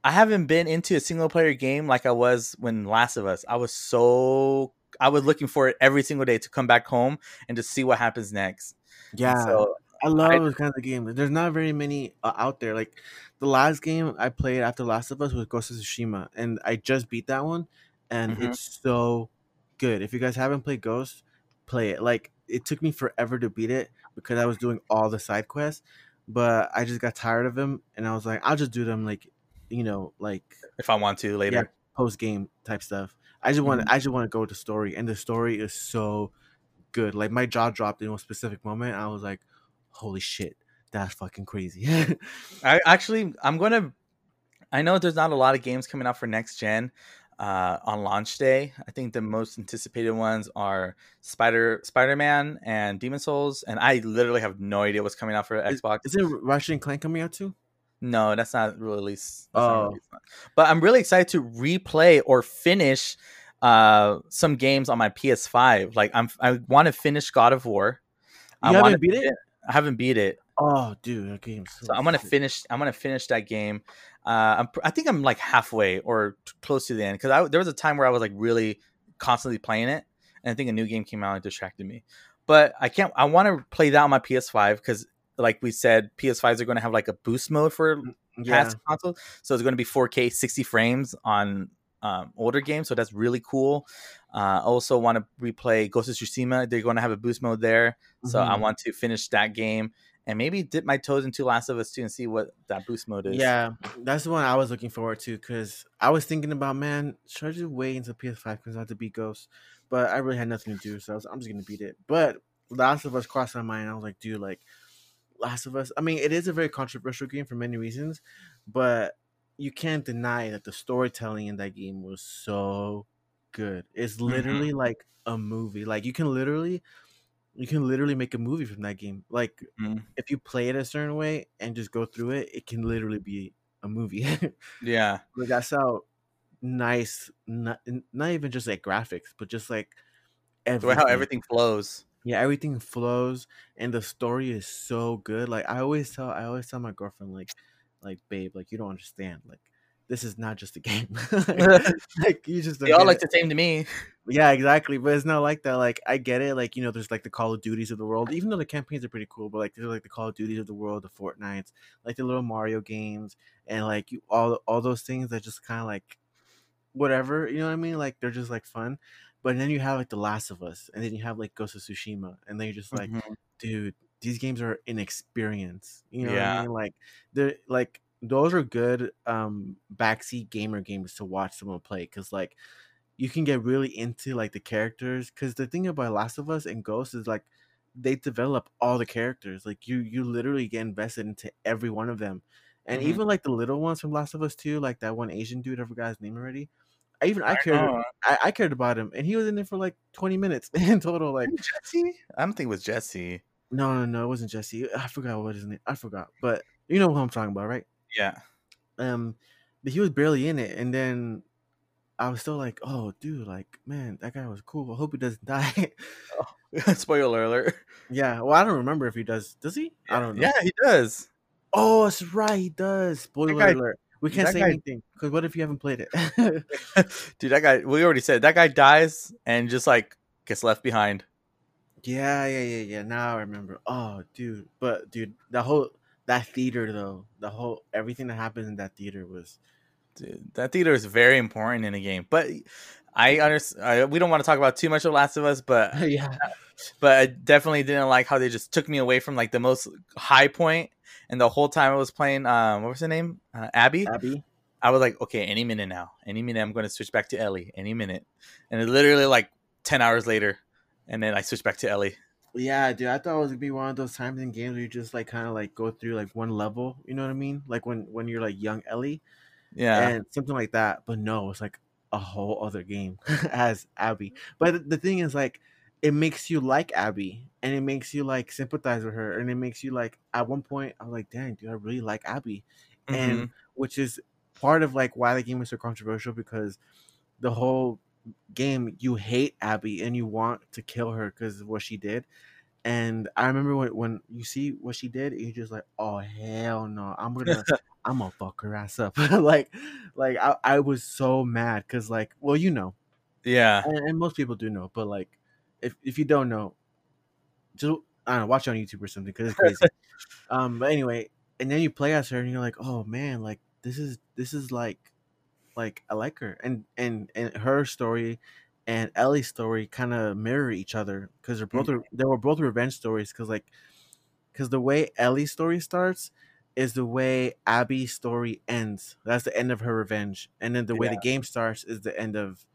i haven't been into a single player game like i was when last of us i was so i was looking for it every single day to come back home and to see what happens next Yeah, so I love I- those kinds of games. There's not very many uh, out there. Like the last game I played after Last of Us was Ghost of Tsushima, and I just beat that one, and Mhm. it's so good. If you guys haven't played Ghost, play it. Like it took me forever to beat it because I was doing all the side quests, but I just got tired of them, and I was like, I'll just do them like, you know, like if i want to later post game type stuff. I just want to I just want to go with the story, and the story is so good. Like my jaw dropped in a specific moment. I was like, "Holy shit, that's fucking crazy!" I actually, I'm gonna. I know there's not a lot of games coming out for next gen uh, on launch day. I think the most anticipated ones are Spider Spider Man and Demon Souls, and I literally have no idea what's coming out for Xbox. is it Ratchet and Clank coming out too? No, that's not released. that's Oh. But I'm really excited to replay or finish uh, some games on my PS5. Like I'm, I want to finish God of War. You I haven't beat it? I haven't beat it. Oh, dude, that game's so, So I'm gonna finish. I'm gonna finish that game. Uh, I'm, I think I'm like halfway or t- close to the end because I there was a time where I was like really constantly playing it, and I think a new game came out and distracted me. But I can't. I want to play that on my PS5 because, like we said, PS5s are going to have like a boost mode for Yeah, past consoles, so it's going to be 4K 60 frames on um, older games. So that's really cool. Uh, also want to replay Ghost of Tsushima. They're going to have a boost mode there, so I Mhm. want to finish that game and maybe dip my toes into Last of Us 2 and see what that boost mode is. yeah, that's the one I was looking forward to because I was thinking about, man, should I just wait until PS5 comes out to beat Ghost? But I really had nothing to do, so I was, I'm just gonna beat it. But Last of Us crossed my mind. I was like, dude, like Last of Us. I mean, it is a very controversial game for many reasons, but you can't deny that the storytelling in that game was so good. It's literally like a movie. Like you can literally, you can literally make a movie from that game. Like Mhm. if you play it a certain way and just go through it, it can literally be a movie. Yeah. like that's how nice. Not not even just like graphics, but just like way how everything flows. Yeah, everything flows and the story is so good. Like I always tell I always tell my girlfriend like like babe, like you don't understand. Like this is not just a game. like, you just they all like it. the same to me. Yeah, exactly. But it's not like that. Like I get it. Like you know, there's like the Call of Duties of the world. Even though the campaigns are pretty cool, but like there's like the Call of Duties of the world, the Fortnites, like the little Mario games, and like you all all those things that just kind of like whatever. You know what I mean? Like they're just like fun. But then you have like The Last of Us, and then you have like Ghost of Tsushima, and then you're just like, mm-hmm. dude, these games are an experience. You know yeah. what I mean? Like they're like those are good um backseat gamer games to watch someone play because like you can get really into like the characters because the thing about last of us and ghost is like they develop all the characters like you you literally get invested into every one of them and mm-hmm. even like the little ones from last of us too like that one asian dude i forgot his name already even I, I cared I, I, cared about him and he was in there for like 20 minutes in total like jesse i don't think it was jesse no no no it wasn't jesse i forgot what his name i forgot but you know who i'm talking about right yeah. Um, but he was barely in it, and then I was still like, "Oh, dude, like, man, that guy was cool. I hope he doesn't die." oh, spoiler alert. Yeah. Well, I don't remember if he does. Does he? I don't know. Yeah, he does. Oh, that's right. He does. Spoiler guy, alert. We can't say guy, anything because what if you haven't played it? dude, that guy. We already said that guy dies and just like gets left behind. Yeah, yeah, yeah, yeah. Now I remember. Oh, dude, but dude, the whole that theater though, the whole everything that happened in that theater was Dude, that theater is very important in a game. But I understand we don't want to talk about too much of Last of Us, but yeah. But I definitely didn't like how they just took me away from like the most high point and the whole time I was playing um what was her name? Uh, Abby. Abby. I was like, okay, any minute now. Any minute I'm going to switch back to Ellie. Any minute. And it literally like 10 hours later and then I switched back to Ellie. Yeah, dude, I thought it was gonna be one of those times in games where you just like kind of like go through like one level. You know what I mean? Like when when you're like young Ellie, yeah, and something like that. But no, it's like a whole other game as Abby. But the thing is, like, it makes you like Abby, and it makes you like sympathize with her, and it makes you like. At one point, I was like, "Dang, dude, I really like Abby," mm-hmm. and which is part of like why the game is so controversial because the whole game you hate Abby and you want to kill her because of what she did. And I remember when, when you see what she did, you're just like, oh hell no, I'm gonna I'm gonna fuck her ass up. like like I, I was so mad because like well you know. Yeah. And, and, most people do know, but like if if you don't know, just I don't know, watch on YouTube or something because it's crazy. um but anyway, and then you play as her and you're like, oh man, like this is this is like like I like her, and and and her story and Ellie's story kind of mirror each other because they're both mm-hmm. they were both revenge stories because like because the way Ellie's story starts is the way Abby's story ends. That's the end of her revenge, and then the way yeah. the game starts is the end of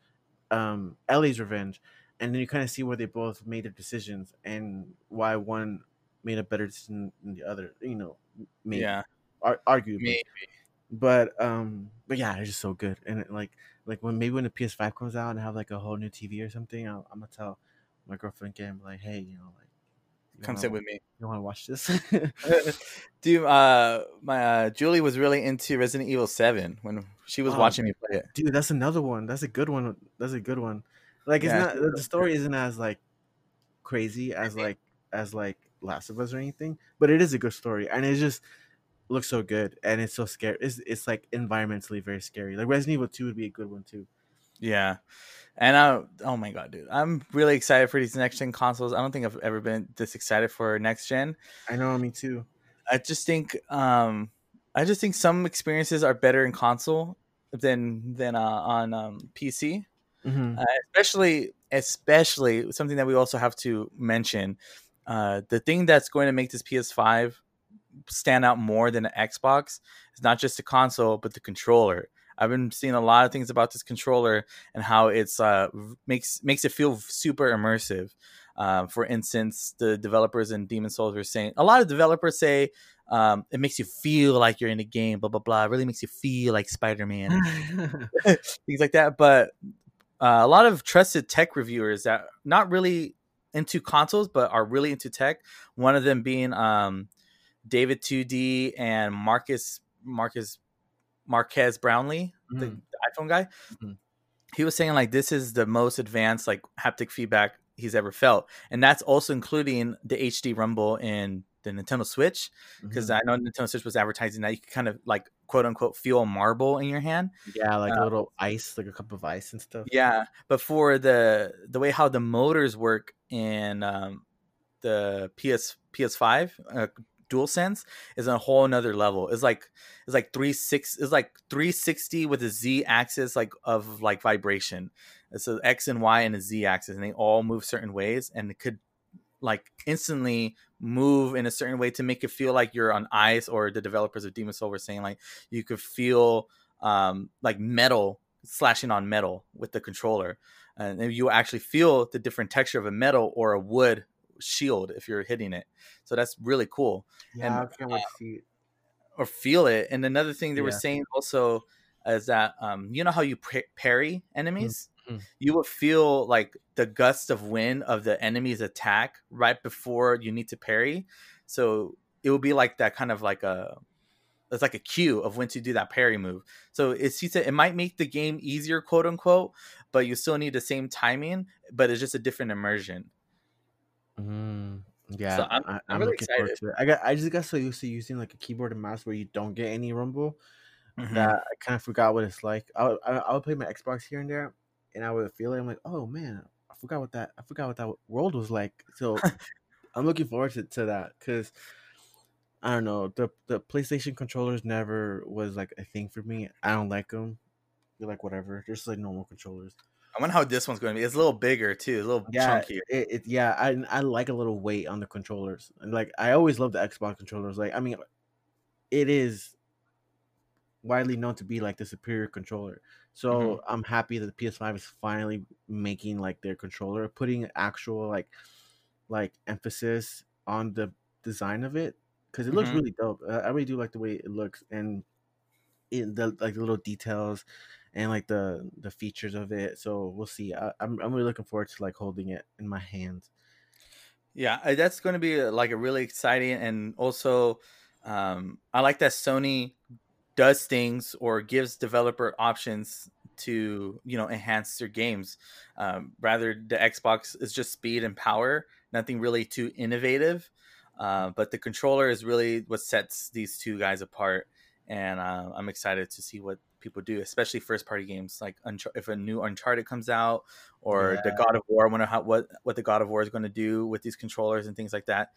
um, Ellie's revenge. And then you kind of see where they both made their decisions and why one made a better decision than the other. You know, maybe. yeah, ar- arguably. Maybe but um but yeah it's just so good and it, like like when maybe when the ps5 comes out and have like a whole new tv or something i am gonna tell my girlfriend again like hey you know like you come sit with me you want to watch this dude uh my uh julie was really into resident evil 7 when she was oh, watching me play it dude that's another one that's a good one that's a good one like it's yeah, not the story isn't as like crazy as like as like last of us or anything but it is a good story and it just looks so good and it's so scary. It's it's like environmentally very scary. Like Resident Evil Two would be a good one too. Yeah, and I oh my god, dude, I'm really excited for these next gen consoles. I don't think I've ever been this excited for next gen. I know, me too. I just think um I just think some experiences are better in console than than uh, on um, PC. Mm-hmm. Uh, especially especially something that we also have to mention uh, the thing that's going to make this PS5 stand out more than an Xbox is not just the console but the controller. I've been seeing a lot of things about this controller and how it's uh, makes makes it feel super immersive. Um, for instance, the developers in Demon Souls were saying a lot of developers say um, it makes you feel like you're in a game, blah blah blah. It really makes you feel like Spider Man, things like that. But uh, a lot of trusted tech reviewers that not really into consoles but are really into tech. One of them being um, David 2D and Marcus Marcus Marques Brownlee, mm-hmm. the, the, iPhone guy. Mm-hmm. He was saying like this is the most advanced like haptic feedback he's ever felt, and that's also including the HD Rumble and the Nintendo Switch, because Mhm. I know Nintendo Switch was advertising that you could kind of like quote unquote feel a marble in your hand. yeah, like uh, a little ice, like a cup of ice and stuff. Yeah, but for the the way how the motors work in um, the PS PS5 uh, DualSense is on a whole another level. It's like it's like three six it's like three sixty with a Z axis like of like vibration. It's an X and Y and a Z axis, and they all move certain ways, and it could like instantly move in a certain way to make it feel like you're on ice. Or the developers of Demon Soul were saying like you could feel um, like metal slashing on metal with the controller, and you actually feel the different texture of a metal or a wood shield if you're hitting it. So that's really cool Yeah, And, I can't wait to see it. or feel it. And another thing they were saying also is that um, you know how you parry enemies, Mhm. you will feel like the gust of wind of the enemy's attack right before you need to parry. So it will be like that kind of like a it's like a cue of when to do that parry move. So it's he said it might make the game easier, quote unquote, but you still need the same timing, but it's just a different immersion. Mm, yeah, I'm- I, I'm I'm, really looking forward excited. to it. I got, I just got so used to using like a keyboard and mouse where you don't get any rumble that I kind of forgot what it's like. I would, I, I would play my Xbox here and there, and I would feel it. I'm like, oh man, I forgot what that, I forgot what that world was like. So I'm looking forward to, to that because I don't know the the PlayStation controllers never was like a thing for me. I don't like them. They're like whatever. They're just like normal controllers. I wonder how this one's going to be. It's a little bigger too, a little yeah, chunkier. it, it yeah, I I like a little weight on the controllers. And like I always love the Xbox controllers. Like I mean, it is widely known to be like the superior controller. So Mhm. I'm happy that the PS5 is finally making like their controller, putting actual like like emphasis on the design of it because it looks Mhm. really dope. Uh, I really do like the way it looks and in the like the little details and like the the features of it. So we'll see. I, I'm I'm really looking forward to like holding it in my hands. Yeah, that's going to be uh, like a really exciting and also um, I like that Sony does things or gives developer options to you know enhance their games. Um, rather, the Xbox is just speed and power, nothing really too innovative. Uh, but the controller is really what sets these two guys apart, and uh, I'm excited to see what people do, especially first party games like Unch- if a new Uncharted comes out or the God of War. I wonder how what what the God of War is going to do with these controllers and things like that.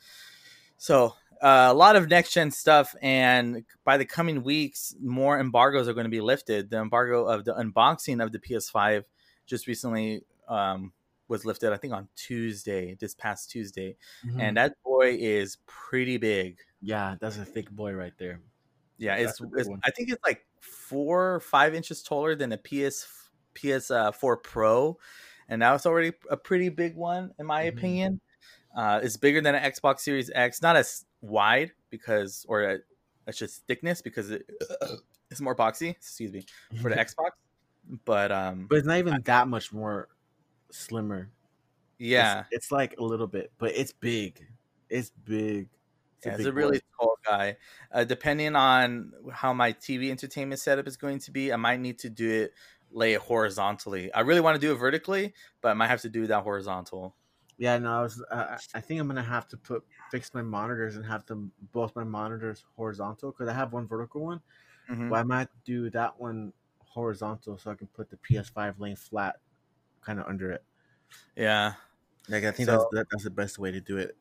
So uh, a lot of next gen stuff, and by the coming weeks, more embargoes are going to be lifted. The embargo of the unboxing of the PS5 just recently um, was lifted, I think on Tuesday, this past Tuesday, Mm-hmm. and that boy is pretty big. yeah, that's a thick boy right there. Yeah, it's, it's. I think it's like four or five inches taller than a PS PS uh, 4 Pro, and now it's already a pretty big one in my Mhm. opinion. Uh, it's bigger than an Xbox Series X, not as wide because, or uh, it's just thickness because it, it's more boxy. Excuse me for the Xbox, but um, but it's not even that much more slimmer. Yeah, it's, like a little bit, but it's big. It's big. yeah, it's big a really tall guy. Uh, depending on how my TV entertainment setup is going to be, I might need to do it lay it horizontally. I really want to do it vertically, but I might have to do that horizontal. Yeah, no, I was. Uh, I think I'm gonna have to put fix my monitors and have them both my monitors horizontal because I have one vertical one. Mhm. But I might do that one horizontal so I can put the PS5 laying flat, kind of under it. Yeah, Like I think So- that's that's the best way to do it.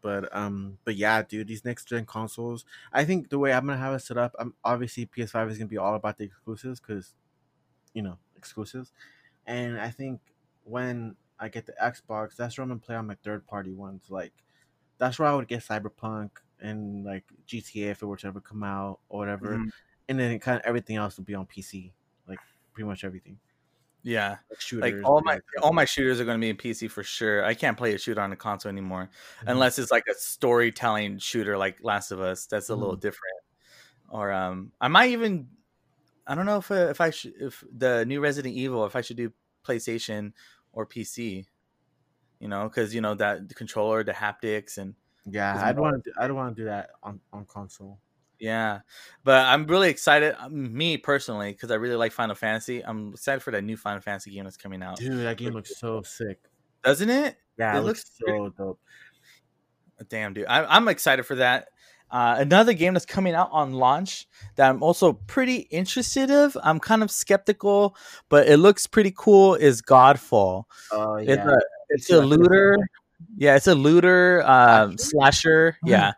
But um, but yeah, dude, these next gen consoles. I think the way I'm gonna have it set up, I'm obviously PS5 is gonna be all about the exclusives because, you know, exclusives. And I think when I get the Xbox, that's where I'm gonna play on my third party ones. Like, that's where I would get Cyberpunk and like GTA if it were to ever come out or whatever. Mhm. And then kind of everything else would be on PC, like pretty much everything. yeah. Like shooters. Like all my like all my shooters are going to be in PC for sure. I can't play a shooter on a console anymore Mhm. unless it's like a storytelling shooter like Last of Us. That's a Mm-hmm. little different. Or um, I might even I don't know if uh, if I should if the new Resident Evil if I should do PlayStation or PC. You know, because you know that the controller, the haptics, and Yeah, I'd want to. I'd want to do that on on console. Yeah, but I'm really excited. um, Me personally, because I really like Final Fantasy. I'm excited for that new Final Fantasy game that's coming out. Dude, that game looks so sick. doesn't it? Yeah, It it, looks, looks so dope. Damn, dude, I, I'm excited for that. Uh, another game that's coming out on launch that I'm also pretty interested of. I'm kind of skeptical, but it looks pretty cool. Is Godfall? Oh It's yeah, a it's a looter. Yeah, it's a looter um, Slasher? Mhm. Yeah,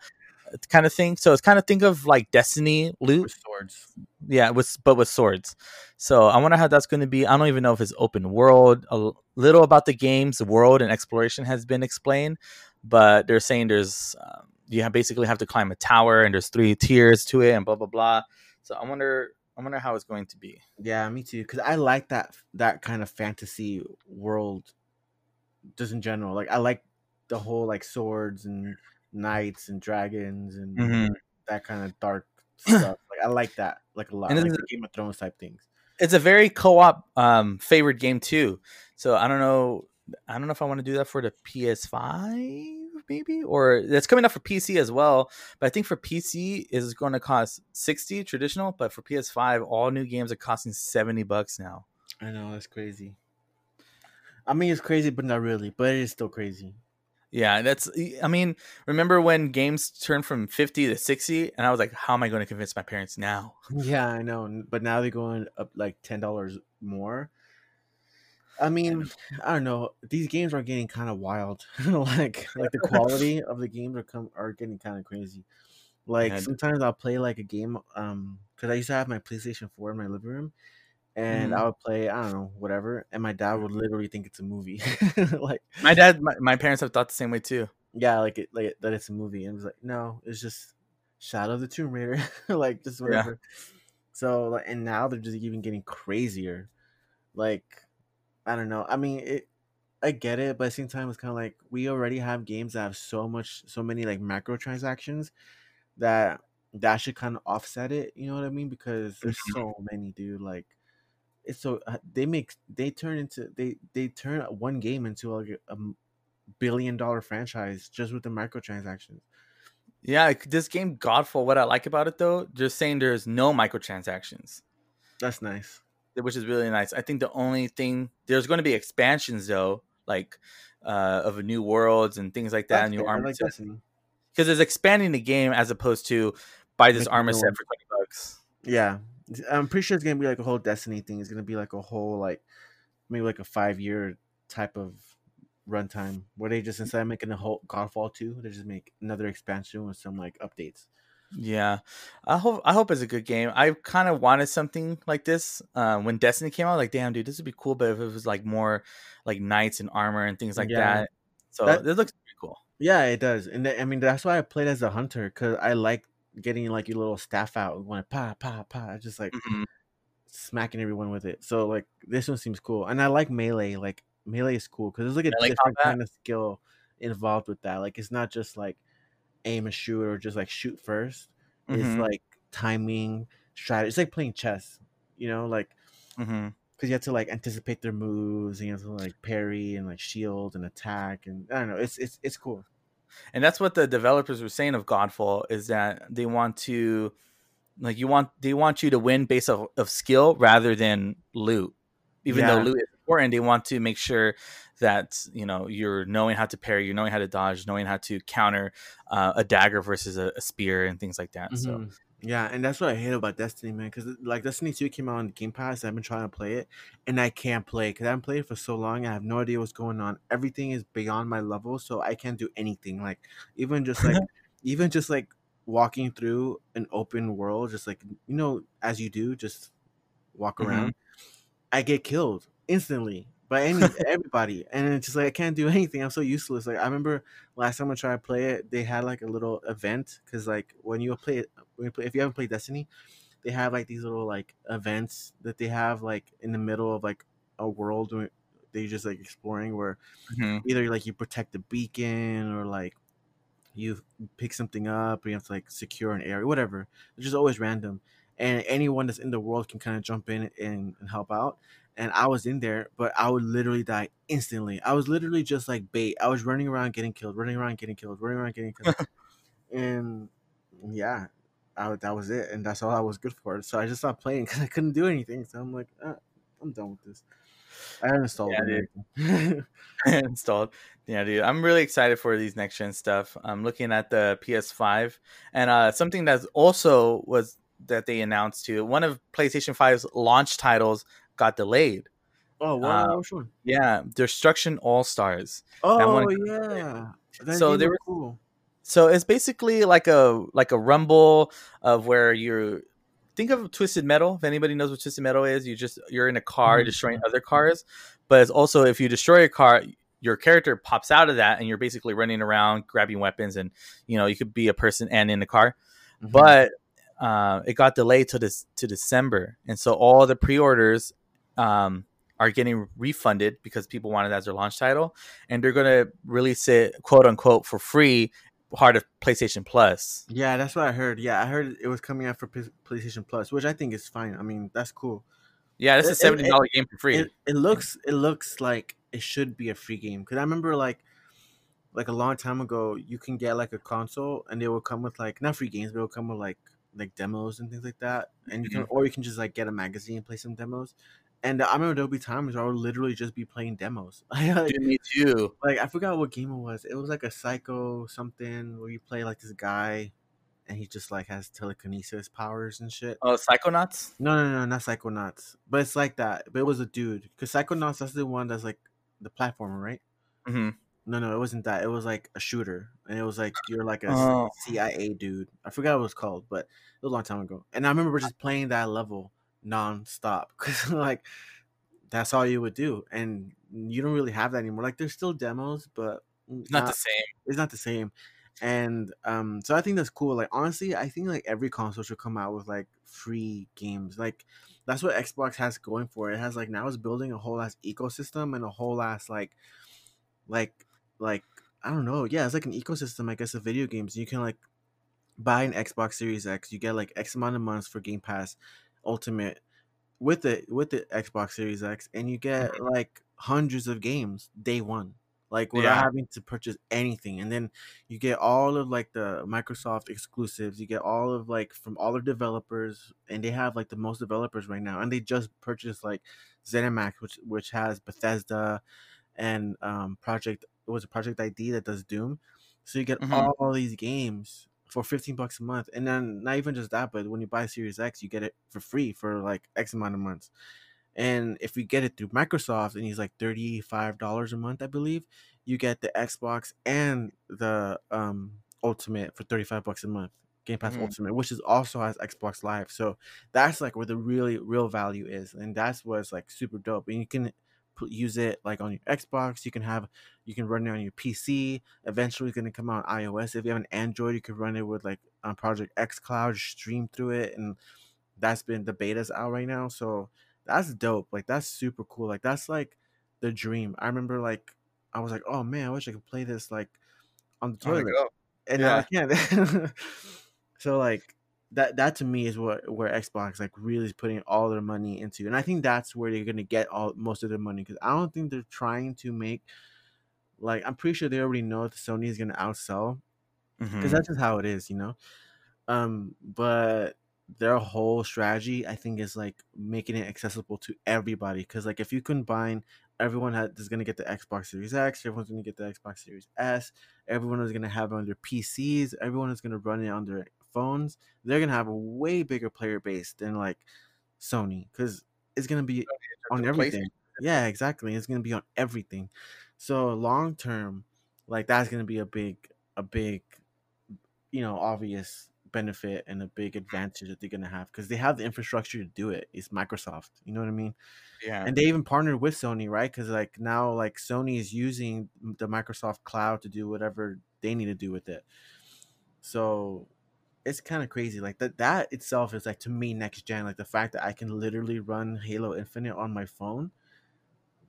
kind of thing. So it's kind of think of like Destiny loot. with swords. Yeah, with but with swords. So I wonder how that's going to be. I don't even know if it's open world. A little about the game's world and exploration has been explained, but they're saying there's um, you have basically have to climb a tower and there's three tiers to it and blah blah blah. So I wonder I wonder how it's going to be. Yeah, me too. Because I like that that kind of fantasy world, just in general. Like I like the whole like swords and knights and dragons and Mhm. that kind of dark stuff. Like I like that like a lot. And like the Game of Thrones type things. It's a very co-op um, favored game too. So I don't know. I don't know if I want to do that for the PS5 maybe or it's coming out for PC as well. But I think for PC is going to cost 60 traditional, but for PS5 all new games are costing 70 bucks now. I know that's crazy. I mean, it's crazy, but not really. But it is still crazy. Yeah, that's I mean, remember when games turned from 50 to 60 and I was like how am I going to convince my parents now? Yeah, I know. But now they're going up like ten dollars more. I mean, I don't know. These games are getting kind of wild. like, like the quality of the games are come are getting kind of crazy. Like Yeah. sometimes I'll play like a game, um, because I used to have my PlayStation Four in my living room, and Mhm. I would play I don't know whatever, and my dad would literally think it's a movie. like, My dad my, my parents have thought the same way too. yeah, like it, like that it's a movie, and it was like, no, it's just Shadow of the Tomb Raider, like just Yeah. whatever. So like, and now they're just even getting crazier. Like, I don't know. I mean, it. I get it, but at the same time, it's kind of like we already have games that have so much, so many like microtransactions that that should kind of offset it. You know what I mean? Because there's Mhm. so many, dude. Like, it's so uh, they make they turn into they they turn one game into like a billion dollar franchise just with the microtransactions. Yeah, this game Godfall what I like about it though, just saying there's no microtransactions. That's nice. Which is really nice. I think the only thing there's going to be expansions though, like uh, of new worlds and things like that, That's new fair, I armor like because it's expanding the game as opposed to buy this Make armor set for twenty bucks. Yeah, I'm pretty sure it's gonna be like a whole Destiny thing. It's gonna be like a whole like maybe like a five year type of runtime where they just instead of making a whole Godfall two, they just make another expansion with some like updates. Yeah, I hope I hope it's a good game. I kind of wanted something like this uh, when Destiny came out. Like, damn, dude, this would be cool. But if it was like more like knights and armor and things like Yeah. that, so That- this looks pretty cool. Yeah, it does, and th- I mean that's why I played as a hunter because I like getting like your little staff out and going pa pa pa, just like Mhm. smacking everyone with it. So like this one seems cool, and I like melee. Like melee is cool because there's like a Melee different combat? kind of skill involved with that. Like it's not just like aim and shoot or just like shoot 1st It's Mhm. like timing, strategy. It's like playing chess. You know, like because you have to like anticipate their moves and you have to like parry and like shield and attack and I don't know. It's it's it's cool. and that's what the developers were saying of Godfall is that they want to like you want they want you to win based of, of skill rather than loot even though loot is important they want to make sure that you know you're knowing how to parry you're knowing how to dodge knowing how to counter uh, a dagger versus a, a spear and things like that so Mhm. Yeah, and that's what I hate about Destiny, man. Because like Destiny Two came out on Game Pass, I've been trying to play it, and I can't play because I haven't played it for so long. I have no idea what's going on. Everything is beyond my level, so I can't do anything. Like even just like even just like walking through an open world, just like you know, as you do, just walk Mhm. around. I get killed instantly by any everybody, and it's just like I can't do anything. I'm so useless. Like I remember last time I tried to play it, they had like a little event because like when you play it, when you play, if you haven't played Destiny, they have like these little like events that they have like in the middle of like a world where they just like exploring where Mhm. either like you protect the beacon or like you pick something up or you have to like secure an area, whatever. It's just always random. And anyone that's in the world can kind of jump in and, and help out. And I was in there, but I would literally die instantly. I was literally just like bait. I was running around getting killed, running around getting killed, running around getting killed. and yeah, I, that was it. And that's all I was good for. So I just stopped playing because I couldn't do anything. So I'm like, uh, I'm done with this. I installed Yeah, it. installed. Yeah, dude, I'm really excited for these next gen stuff. I'm looking at the PS5, and uh, something that also was that they announced too. One of PlayStation 5's launch titles got delayed. oh, wow! Uh, which one? Yeah, Destruction All Stars. Oh yeah. That So was was- cool. So it's basically like a like a rumble of where you're think of Twisted Metal. If anybody knows what Twisted Metal is, you just you're in a car Mhm. destroying other cars. But it's also if you destroy a car, your character pops out of that and you're basically running around grabbing weapons and you know, you could be a person and in the car. Mhm. But uh, it got delayed to this to December. And so all the pre-orders um are getting refunded because people wanted as their launch title, and they're gonna release it quote unquote for free part of PlayStation Plus. yeah, that's what I heard. Yeah, I heard it was coming out for P- PlayStation Plus, which I think is fine. I mean, that's cool. Yeah, this It- is it- seventy dollar game for free. It, it looks it looks like it should be a free game because I remember like like a long time ago you can get like a console and they will come with like not free games but it will come with like like demos and things like that and you can or you can just like get a magazine and play some demos and I remember there'll be times where I would literally just be playing demos like, Dude, me too. like I forgot what game it was it was like a psycho something where you play like this guy and he just like has telekinesis powers and shit Oh, Psychonauts. no, no, no, not Psychonauts. But it's like that. But it was a dude. Because Psychonauts, that's the one that's like the platformer, right? Mm-hmm. No, no, it wasn't that. It was like a shooter. And it was like, you're like a Oh. CIA dude. I forgot what it was called, but it was a long time ago. And I remember just playing that level nonstop. Because, like, that's all you would do. And you don't really have that anymore. Like, there's still demos, but It's not the same. it's not the same and um so i think that's cool like honestly i think like every console should come out with like free games like that's what xbox has going for it. it has like now it's building a whole ass ecosystem and a whole ass like like like i don't know yeah it's like an ecosystem i guess of video games you can like buy an xbox series x you get like x amount of months for game pass ultimate with the with the xbox series x and you get like hundreds of games day one like without Yeah. having to purchase anything and then you get all of like the microsoft exclusives you get all of like from all the developers and they have like the most developers right now and they just purchased like zenimax which which has bethesda and um project it was a project id that does doom so you get Mhm. all these games for 15 bucks a month and then not even just that but when you buy series x you get it for free for like x amount of months and if you get it through Microsoft and he's like $35 a month, I believe, you get the Xbox and the um Ultimate for 35 bucks a month. Game Pass Mhm. Ultimate, which is also has Xbox Live. So that's like where the really real value is. And that's what's like super dope. And you can use it like on your Xbox. You can have you can run it on your PC. Eventually it's gonna come out on iOS. If you have an Android, you can run it with like on Project xCloud, stream through it, and that's been the beta's out right now. So that's dope. Like that's super cool. Like that's like the dream. I remember like I was like, oh man, I wish I could play this like on the toilet, and now I can't. so like that that to me is what where Xbox like really is putting all their money into, and I think that's where they're gonna get all most of their money because I don't think they're trying to make like I'm pretty sure they already know that Sony is gonna outsell because Mhm. that's just how it is, you know. Um, but their whole strategy, I think, is like making it accessible to everybody. Because like if you combine, everyone ha- is gonna get the Xbox Series X, everyone's gonna get the Xbox Series S, everyone is gonna have it on their PCs, everyone is gonna run it on their phones. They're gonna have a way bigger player base than like Sony, because it's gonna be on everything. Yeah, exactly. It's gonna be on everything. So long term, like that's gonna be a big, a big, you know, obvious benefit and a big advantage that they're gonna have because they have the infrastructure to do it. It's Microsoft. You know what I mean? Yeah. And they even partnered with Sony, right? Because like now, like Sony is using the Microsoft Cloud to do whatever they need to do with it. So it's kind of crazy. Like that that itself is like to me next gen. Like the fact that I can literally run Halo Infinite on my phone.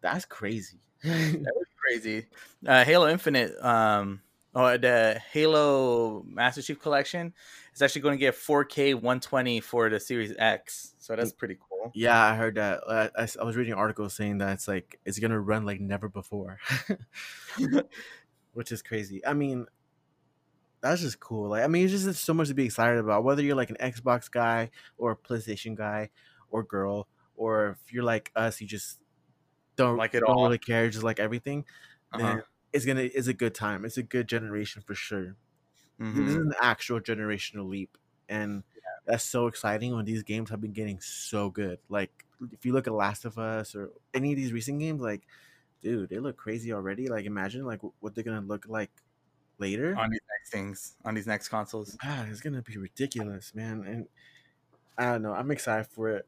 That's crazy. That is crazy. Uh, Halo Infinite, um, or the Halo Master Chief Collection is actually going to get 4K 120 for the Series X. So that's pretty cool. yeah, I heard that. I I, s- I was reading articles saying that it's like it's gonna run like never before, which is crazy. I mean, that's just cool. Like, I mean, it's just there's so much to be excited about. Whether you're like an Xbox guy or a PlayStation guy or girl, or if you're like us, you just don't Like it don't all. really care, just like everything, Uh-huh. then it's gonna it's a good time. It's a good generation for sure. This is Mhm. an actual generational leap, and that's so exciting when these games have been getting so good. Like if you look at Last of Us or any of these recent games, like dude, they look crazy already. Like imagine like what they're gonna look like later. On these next things, on these next consoles. Ah, it's gonna be ridiculous, man. And I don't know. I'm excited for it.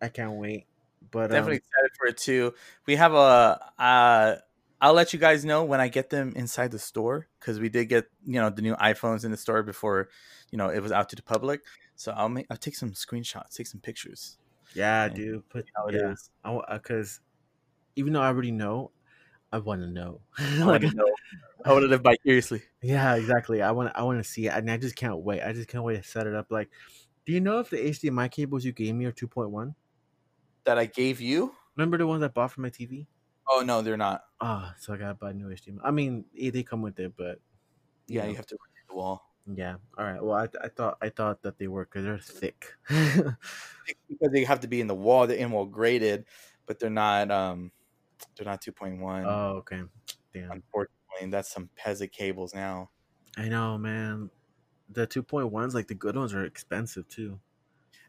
I can't wait. But Definitely um, excited for it too. We have a. Uh, I'll let you guys know when I get them inside the store because we did get you know the new iPhones in the store before you know it was out to the public. So I'll make I'll take some screenshots, take some pictures. yeah, dude. Put How it yeah. is. Because even though I already know, I want to know. I like, want to know. I want to live vicariously. yeah, exactly. I want I want to see it, and I just can't wait. I just can't wait to set it up. Like, do you know if the HDMI cables you gave me are 2.1? That I gave you? Remember the ones I bought for my TV? Oh no, they're not. Ah, so I gotta buy new HDMI. I mean, they come with it, but Yeah, know. you have to the wall yeah. All right. Well, I, I thought I thought that they were because they're thick. because they have to be in the wall. They're in wall graded, but they're not. Um, they're not two point one. oh, okay. Damn. Unfortunately, that's some peasant cables now. I know, man. The 2.1s, like the good ones, are expensive too.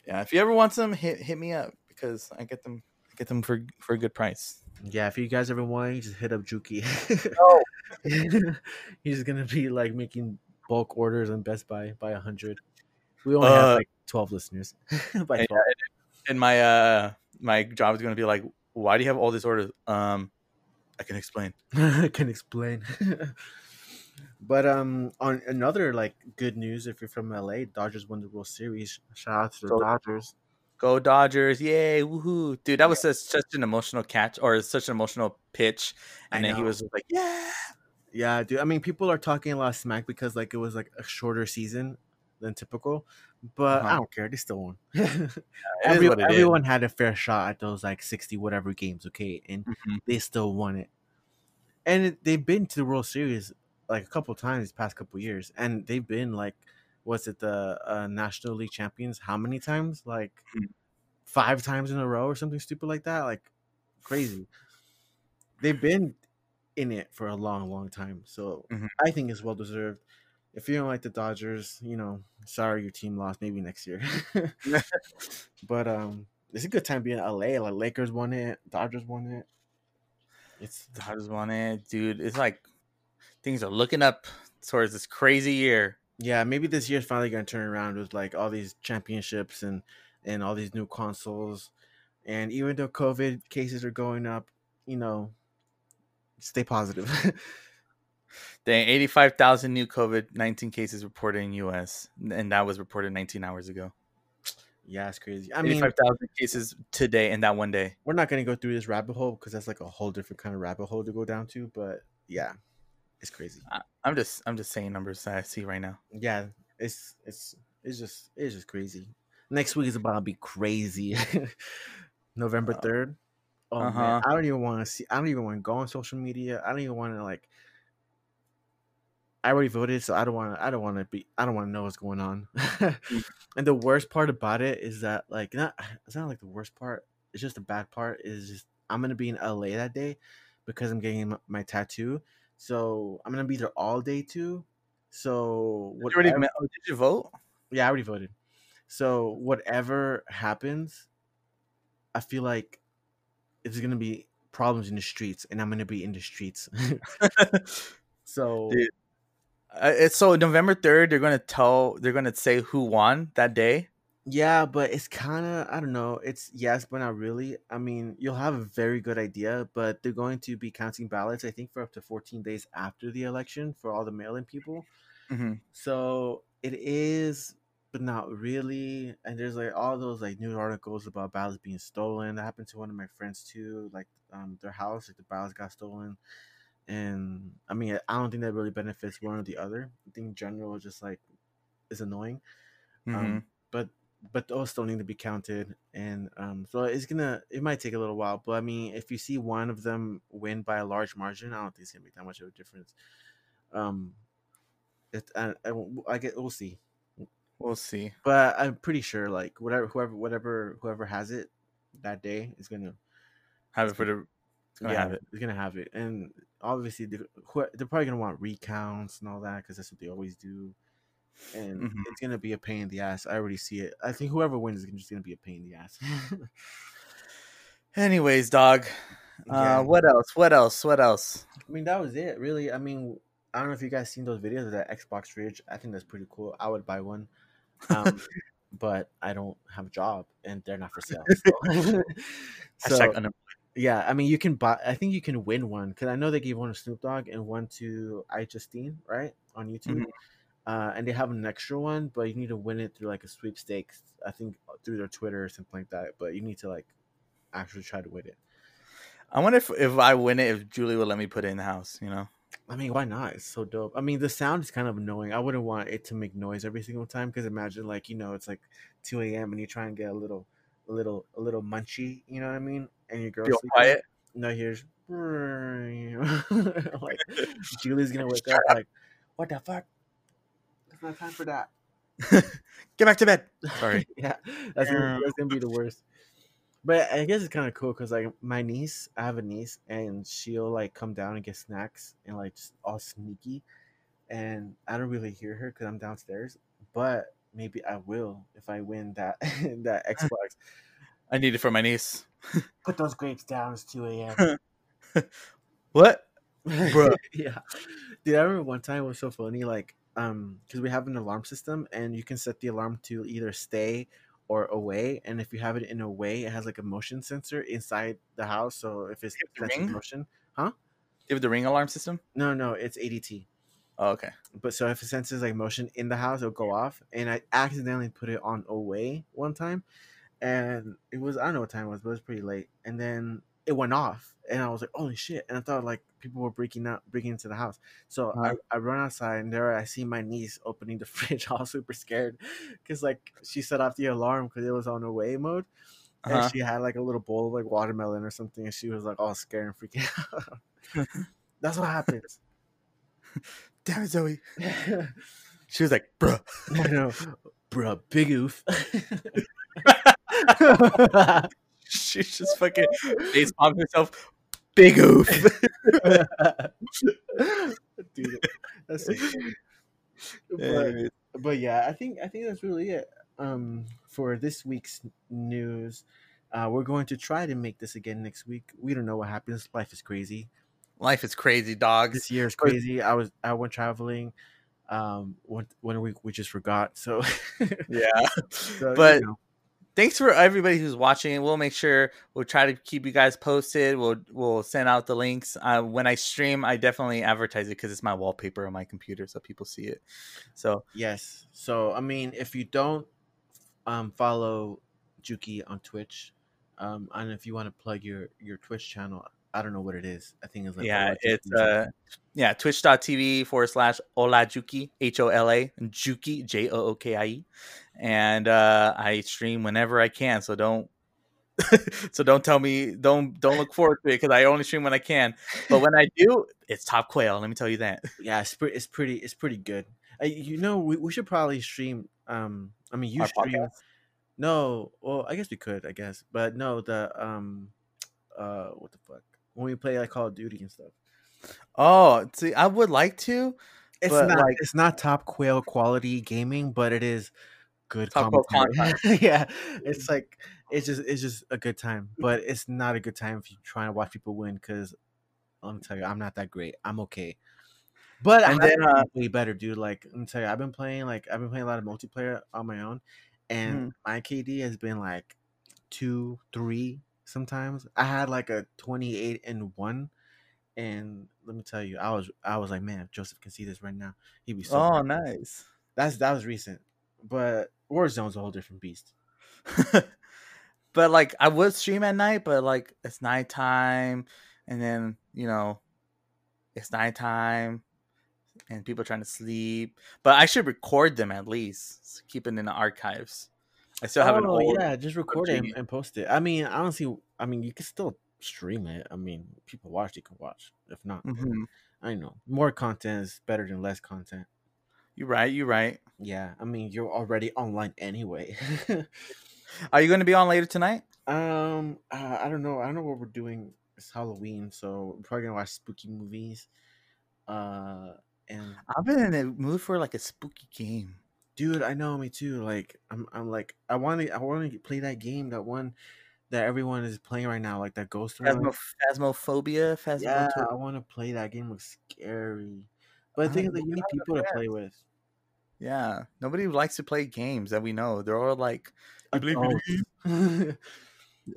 Yeah, if you ever want some, hit hit me up because I get them. I get them for for a good price. Yeah, if you guys ever want, just hit up Juki. No. He's gonna be like making bulk orders on Best Buy by a hundred. We only have Uh, like twelve listeners. by And, 12. and my uh my job is gonna be like, why do you have all these orders? Um, I can explain. I can explain. but um, on another like good news, if you're from LA, Dodgers won the World Series. Shout out to the Go- Dodgers. Go Dodgers! Yay! Woohoo! Dude, that was such, such an emotional catch or such an emotional pitch, and I then he was like, "Yeah." Yeah, dude. I mean, people are talking a lot of smack because like it was like a shorter season than typical, but I Uh-huh. don't care. They still won. It is Every- what it is. everyone had a fair shot at those like sixty whatever games, okay, and Mhm. they still won it. And it, they've been to the World Series like a couple times these past couple years, and they've been like, was it the uh, National League champions? How many times? Like Hmm. five times in a row or something stupid like that. Like crazy. They've been in it for a long, long time, so Mhm. I think it's well deserved. If you don't like the Dodgers, you know, sorry your team lost. Maybe next year. but um, it's a good time being in LA. Like Lakers won it, Dodgers won it. It's Dodgers won it, dude. It's like things are looking up towards this crazy year. yeah, maybe this year's finally gonna turn around with like all these championships and and all these new consoles. And even though COVID cases are going up, you know, stay positive. Dang, 85,000 new COVID 19 cases reported in US, and that was reported 19 hours ago. yeah, it's crazy. I mean, 85,000 cases today in that one day. we're not gonna go through this rabbit hole because that's like a whole different kind of rabbit hole to go down to. But yeah, it's crazy. I, I'm just I'm just saying numbers that I see right now. yeah, it's it's it's just it's just crazy. Next week is about to be crazy. November Uh, third. Oh uh-huh. man, I don't even want to see. I don't even want to go on social media. I don't even want to like. I already voted, so I don't want to. I don't want to be. I don't want to know what's going on. Mm. and the worst part about it is that like not. It's not like the worst part. It's just the bad part. Is just I'm gonna be in LA that day because I'm getting my, my tattoo. So I'm gonna be there all day too. So Did whatever- oh, did you vote? yeah, I already voted. So whatever happens, I feel like it's gonna be problems in the streets, and I'm gonna be in the streets. so Dude. Uh, it's so November 3rd, they're going to tell, they're going to say who won that day. yeah, but it's kind of I don't know. It's yes, but not really. I mean, you'll have a very good idea, but they're going to be counting ballots. I think for up to 14 days after the election for all the mail-in people. Mm-hmm. So it is, but not really. And there's like all those like news articles about ballots being stolen. That happened to one of my friends too. Like um, their house, like the ballots got stolen. And I mean, I don't think that really benefits one or the other. I think in general, just like is annoying. Mm-hmm. Um, but but those still need to be counted, and um, so it's gonna it might take a little while. But I mean, if you see one of them win by a large margin, I don't think it's gonna make that much of a difference. Um, it I, I, I get we'll see, we'll see. but I'm pretty sure like whatever whoever whatever whoever has it that day is gonna Have it for the It's gonna yeah, have it. it's gonna have it, and obviously they're, they're probably gonna want recounts and all that because that's what they always do, and Mhm. it's gonna be a pain in the ass. I already see it. I think whoever wins is just gonna be a pain in the ass. Anyways, dog. Yeah. Uh, what else? What else? What else? I mean, that was it, really. I mean, I don't know if you guys seen those videos of that Xbox fridge. I think that's pretty cool. I would buy one, um, but I don't have a job and they're not for sale. So, So. Yeah, I mean, you can buy. I think you can win one because I know they gave one to Snoop Dogg and one to iJustine, right, on YouTube. Mhm. Uh, and they have an extra one, but you need to win it through like a sweepstakes. I think through their Twitter or something like that. But you need to like actually try to win it. I wonder if if I win it, if Julie will let me put it in the house. You know. I mean, why not? It's so dope. I mean, the sound is kind of annoying. I wouldn't want it to make noise every single time because imagine, like, you know, it's like 2 a.m. and you try and get a little, a little, a little munchy. You know what I mean? And your girl's Feel sleeping. quiet. No, here's like Julie's gonna wake up like, what the fuck? It's not time for that. Get back to bed. Sorry. yeah, that's gonna, that's gonna be the worst. But I guess it's kind of cool because like my niece, I have a niece, and she'll like come down and get snacks and like just all sneaky, and I don't really hear her because I'm downstairs. But maybe I will if I win that that Xbox. I need it for my niece. Put those grapes down. It's two a.m. What? Bruh. yeah, dude. I remember one time it was so funny. Like, um, because we have an alarm system, and you can set the alarm to either stay or away. And if you have it in away, it has like a motion sensor inside the house. So if it's sensing motion, Do you have the ring alarm system? no, no, it's ADT. Oh, okay. But so if it senses like motion in the house, it'll go off. And I accidentally put it on away one time, and it was I don't know what time it was, but it was pretty late. And then it went off, and I was like, "Holy shit!" And I thought like people were breaking out, breaking into the house. So Uh-huh. I, I run outside, and there I see my niece opening the fridge, all super scared, because like she set off the alarm because it was on away mode. Uh-huh. And she had like a little bowl of like watermelon or something, and she was like all scared and freaking out. That's what happens. Damn it, Zoe. She was like, bruh. I know, bruh, big oof. She's just fucking face palm herself. Big oof. Dude, that's so funny. But, but yeah, I think I think that's really it. Um, for this week's news, uh, we're going to try to make this again next week. We don't know what happens. Life is crazy. Life is crazy, dogs. This year is crazy. I was I went traveling. Um, one one week we just forgot. So, Yeah. so, you But know. thanks for everybody who's watching. We'll make sure we'll try to keep you guys posted. We'll we'll send out the links. Uh, when I stream, I definitely advertise it because it's my wallpaper on my computer, so people see it. So Yes. So I mean, if you don't um follow Jookie on Twitch, um, and if you want to plug your your Twitch channel, I don't know what it is. I think it's like yeah, HolaJookie it's uh yeah, twitch.tv forward slash HolaJookie, H O L A, and Jookie, J O O K I E. And uh I stream whenever I can, so don't so don't tell me don't don't look forward to it because I only stream when I can. But when I do, it's top quail. Let me tell you that. yeah, it's pretty. It's pretty. It's pretty good. Uh, you know, we, we should probably stream. Um, I mean, you Our stream. podcast? No, well, I guess we could. I guess, but no, the um, uh, what the fuck? When we play like Call of Duty and stuff, Oh, see, I would like to. it's But, not. like- it's not top quail quality gaming, but it is good Top quail commentary. yeah, it's like it's just it's just a good time, but it's not a good time if you're trying to watch people win. Because let me tell you, I'm not that great. I'm okay. But And and then, then uh, way better, dude. Like let me tell you, I've been playing like I've been playing a lot of multiplayer on my own, and Mhm. my KD has been like two, three sometimes. I had like a 28 and one, and let me tell you, I was I was like, man, if Joseph can see this right now, he'd be so. Oh, proud." nice. That's that was recent, but Warzone's a whole different beast. but like I would stream at night, but like it's nighttime, and then you know, it's nighttime, and people are trying to sleep. But I should record them at least, keep it in the archives. I still have an Oh, old. yeah, just record it and, post it. I mean, honestly, I mean, you can still stream it. I mean, people watch, you can watch. If not, Mhm. I know more content is better than less content. You're right. You're right. Yeah, I mean, you're already online anyway. Are you going to be on later tonight? um, uh, I don't know. I don't know what we're doing it's Halloween, so we're probably gonna watch spooky movies. Uh, and I've been in a mood for like a spooky game. Dude, I know me too. Like, I'm, I'm like, I want to, I want to play that game, that one that everyone is playing right now, like that ghost. Phasmo- phasmophobia, Yeah, phasmophobia. I want to play that game. Looks scary, but I think is, don't like, you need people to play with. Yeah, nobody likes to play games that we know. They're all like, "You play Adults.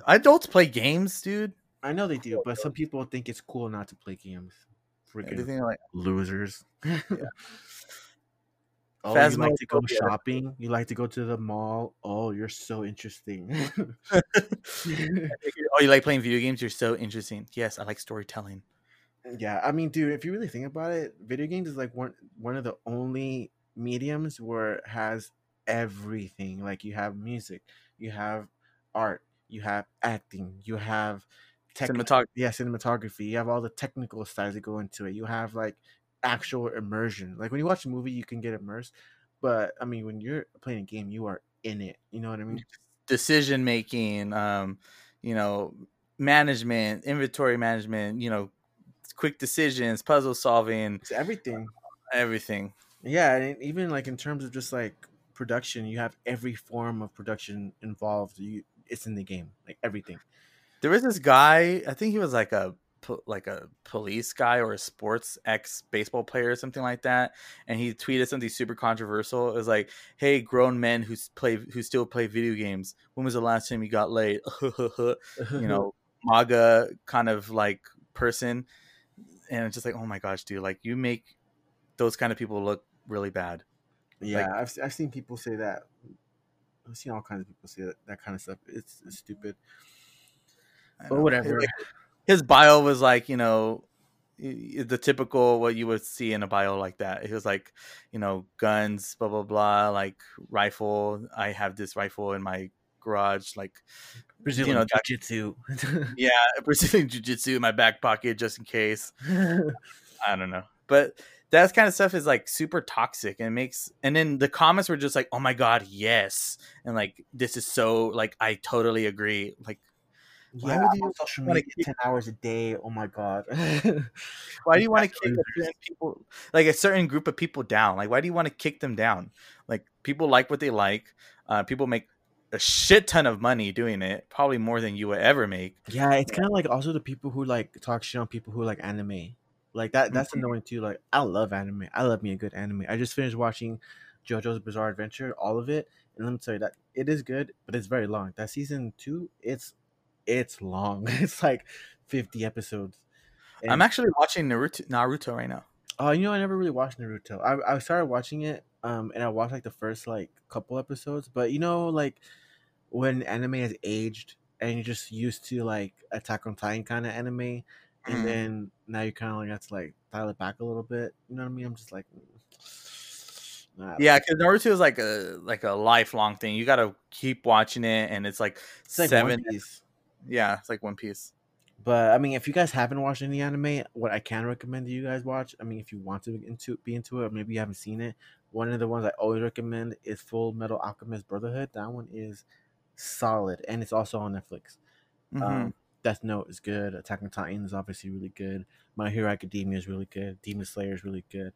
adults play games, dude. I know they do, but some people think it's cool not to play games. Freaking like losers. Oh, you like to go shopping? You like to go to the mall? Oh, you're so interesting. oh, you like playing video games? You're so interesting. Yes, I like storytelling. yeah, I mean, dude, if you really think about it, video games is like one one of the only mediums where it has everything. Like you have music, you have art, you have acting, you have techni- Cinematography. yeah, cinematography. You have all the technical styles that go into it. You have like actual immersion. Like when you watch a movie, you can get immersed, but I mean, when you're playing a game, you are in it. You know what I mean? decision making, um, you know, management, inventory management, you know, quick decisions, puzzle solving, It's everything. everything. Yeah, and even like in terms of just like production, you have every form of production involved. You, it's in the game, like everything. There was this guy. I think he was like a po- like a police guy or a sports ex baseball player or something like that. And he tweeted something super controversial. It was like, "Hey, grown men who play who still play video games. When was the last time you got laid?" you know, MAGA kind of like person. And it's just like, oh my gosh, dude! Like you make those kind of people look really bad. yeah, I've I've seen people say that. I've seen all kinds of people say that, that kind of stuff. It's, it's stupid. But whatever. Like, his bio was like, you know, the typical what you would see in a bio like that. It was like, you know, guns, blah blah blah, like rifle. I have this rifle in my garage, like Brazilian know, that- jiu-jitsu. yeah, Brazilian jiu-jitsu in my back pocket just in case. I don't know, but that kind of stuff is like super toxic and it makes. And then the comments were just like, "Oh my god, yes," and like this is so like I totally agree. Like, Why yeah, would you social media ten hours a day. Oh my god. why do you want to kick people like a certain group of people down like why do you want to kick them down like people like what they like uh people make a shit ton of money doing it probably more than you would ever make Yeah, it's kind of like also the people who like talk shit on people who like anime. Like that that's Mhm. annoying too. Like I love anime. I love me a good anime. I just finished watching JoJo's Bizarre Adventure, all of it, and let me tell you that it is good, but it's very long. That season 2, it's it's long. It's like 50 episodes. i'm actually watching naruto naruto right now Oh, you know, I never really watched Naruto. I I started watching it, um, and I watched like the first like couple episodes. But you know, like when anime has aged and you're just used to like Attack on Titan kind of anime, and Mhm. then now you kind of like have to like dial it back a little bit. You know what I mean? I'm just like, nah, yeah because naruto is like a like a lifelong thing you gotta keep watching it and it's like it's like seven One Piece. Yeah it's like one piece But I mean, if you guys haven't watched any anime, what I can recommend that you guys watch. I mean, if you want to into be into it, or maybe you haven't seen it. One of the ones I always recommend is Full Metal Alchemist Brotherhood. That one is solid, and it's also on Netflix. Mhm. Um, Death Note is good. Attack on Titan is obviously really good. My Hero Academia is really good. Demon Slayer is really good.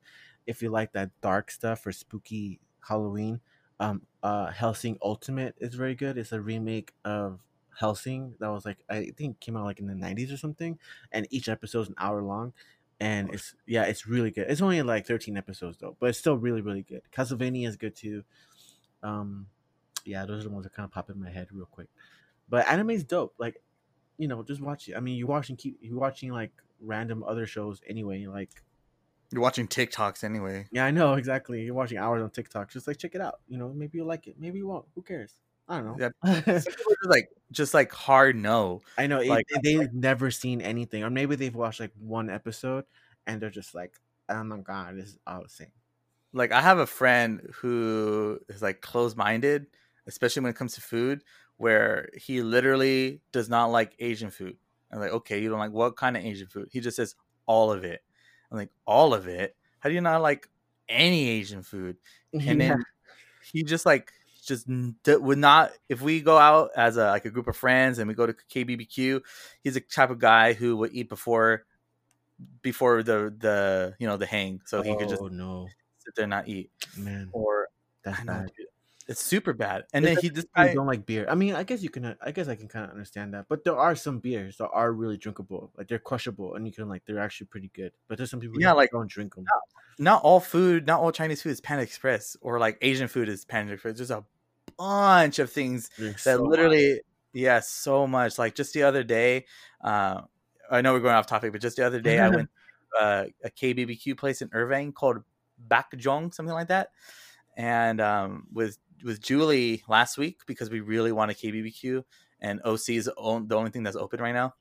If you like that dark stuff or spooky Halloween, um, uh, Hellsing Ultimate is very good. It's a remake of Hellsing that was like I think came out like in the nineties or something, and each episode is an hour long, and it's yeah, it's really good. It's only like thirteen episodes though, but it's still really really good. Castlevania is good too. Um, yeah, those are the ones that kind of pop in my head real quick. But anime's dope. Like, you know, just watch it. I mean, you're watching keep you're watching like random other shows anyway. Like, you're watching tiktoks anyway yeah, I know exactly. You're watching hours on TikTok. Just like check it out. You know, maybe you'll like it. Maybe you won't. Who cares? I don't know. Some people are just like just like hard no I know it, they've never seen anything, or maybe they've watched like one episode and they're just like, "Oh my god, this is all the same." like I have a friend who is like closed minded, especially when it comes to food, where he literally does not like Asian food. I'm like, okay, you don't like what kind of Asian food? He just says all of it. I'm like, all of it? How do you not like any Asian food? And then he just like just would not. If we go out as a like a group of friends and we go to KBBQ, he's a type of guy who would eat before before the the you know the hang, so he could just Oh no, sit there and not eat. man, Or that's bad. it's super bad. And It's then he this I don't like beer. I mean, I guess you can. uh, I guess I can kind of understand that. But there are some beers that are really drinkable. Like they're crushable, and you can like they're actually pretty good. But there's some people Yeah, who like- don't drink them. not all food, not all Chinese food is Panda Express or like Asian food is Panda Express. There's a bunch of things that literally yeah so much. Like just the other day uh i know we're going off topic but just the other day i went to uh, a kbbq place in irvine called Baekjeong something like that. And um with with julie last week because we really want a kbbq and oc is the the only thing that's open right now.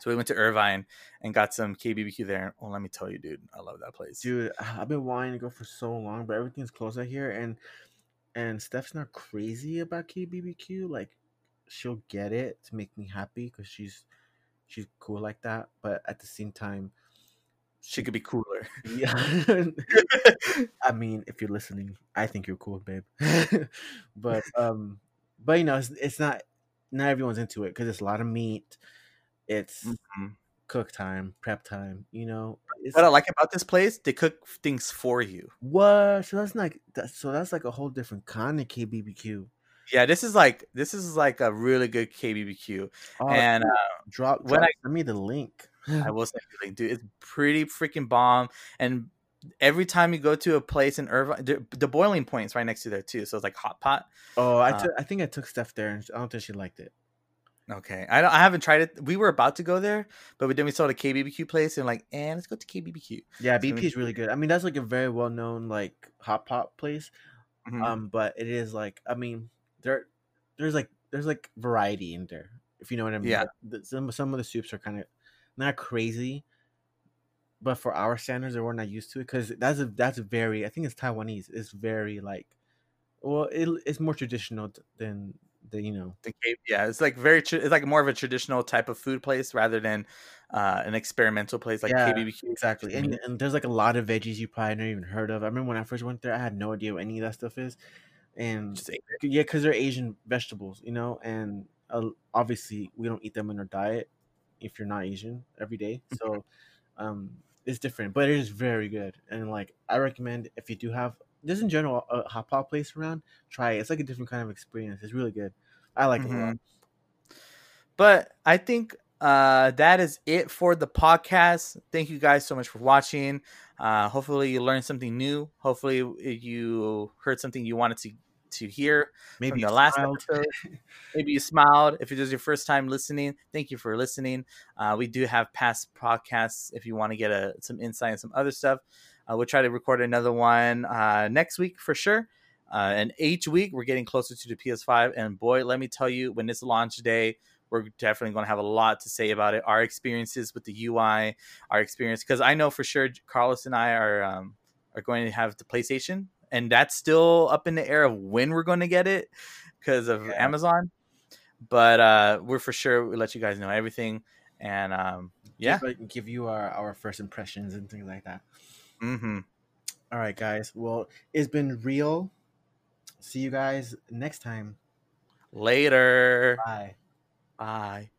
So we went to irvine and got some kbbq there. Oh let me tell you dude i love that place. Dude. I've been wanting to go for so long, but everything's closed out here, and and Steph's not crazy about KBBQ. Like, she'll get it to make me happy because she's she's cool like that. But at the same time, she could be cooler yeah. I mean, if you're listening, I think you're cool, babe. but um, but you know, it's, it's not not everyone's into it because it's a lot of meat. It's Mhm. Cook time, prep time. You know, what i like about this place they cook things for you what? So that's like that. So that's like a whole different kind of KBBQ. Yeah, this is like this is like a really good KBBQ, Oh, and uh, drop, when drop I- send me the link. I will say, like, dude, it's pretty freaking bomb. And every time you go to a place in Irvine, the, the boiling point's right next to there too, so it's like hot pot. Oh, I Uh, took. I think I took Steph there, and I don't think she liked it. Okay, I don't, I haven't tried it. We were about to go there, but then we saw the KBBQ place and like, and let's go to KBBQ. Yeah, So we- BP is really good. I mean, that's like a very well known like hot pot place. Mhm. Um, but it is like I mean, there, there's like there's like variety in there, if you know what I mean. Yeah. Like, some some of the soups are kind of not crazy, but for our standards, we're not used to it because that's a that's very I think it's Taiwanese. It's very like, well, it, it's more traditional than the you know. The K- yeah, it's like very, tra- it's like more of a traditional type of food place rather than uh, an experimental place like Yeah, KBBQ. Exactly, and, and there's like a lot of veggies you probably never even heard of. I remember when I first went there, I had no idea what any of that stuff is, and Just ate it. Yeah, because they're Asian vegetables, you know, and uh, obviously we don't eat them in our diet if you're not Asian every day. So um, it's different, but it is very good. And like I recommend if you do have just in general a hot pot place around, try it. It's like a different kind of experience. It's really good. I like it a lot. But I think uh, that is it for the podcast. Thank you guys so much for watching. Uh, hopefully, you learned something new. Hopefully, you heard something you wanted to to hear Maybe from you the last smiled. episode. Maybe you smiled. If it was your first time listening, thank you for listening. Uh, we do have past podcasts if you want to get a, some insight and some other stuff. Uh, we'll try to record another one uh, next week for sure. Uh, and each week we're getting closer to the PS5. And boy, let me tell you, when it's launch day, we're definitely going to have a lot to say about it. Our experiences with the UI, our experience, because I know for sure Carlos and I are um, are going to have the PlayStation, and that's still up in the air of when we're going to get it because of Yeah. Amazon. But uh, we're for sure we'll let you guys know everything, and um, yeah, Give, like, give you our our first impressions and things like that. Hmm All right, guys. Well, it's been real. See you guys next time. later. Bye. Bye.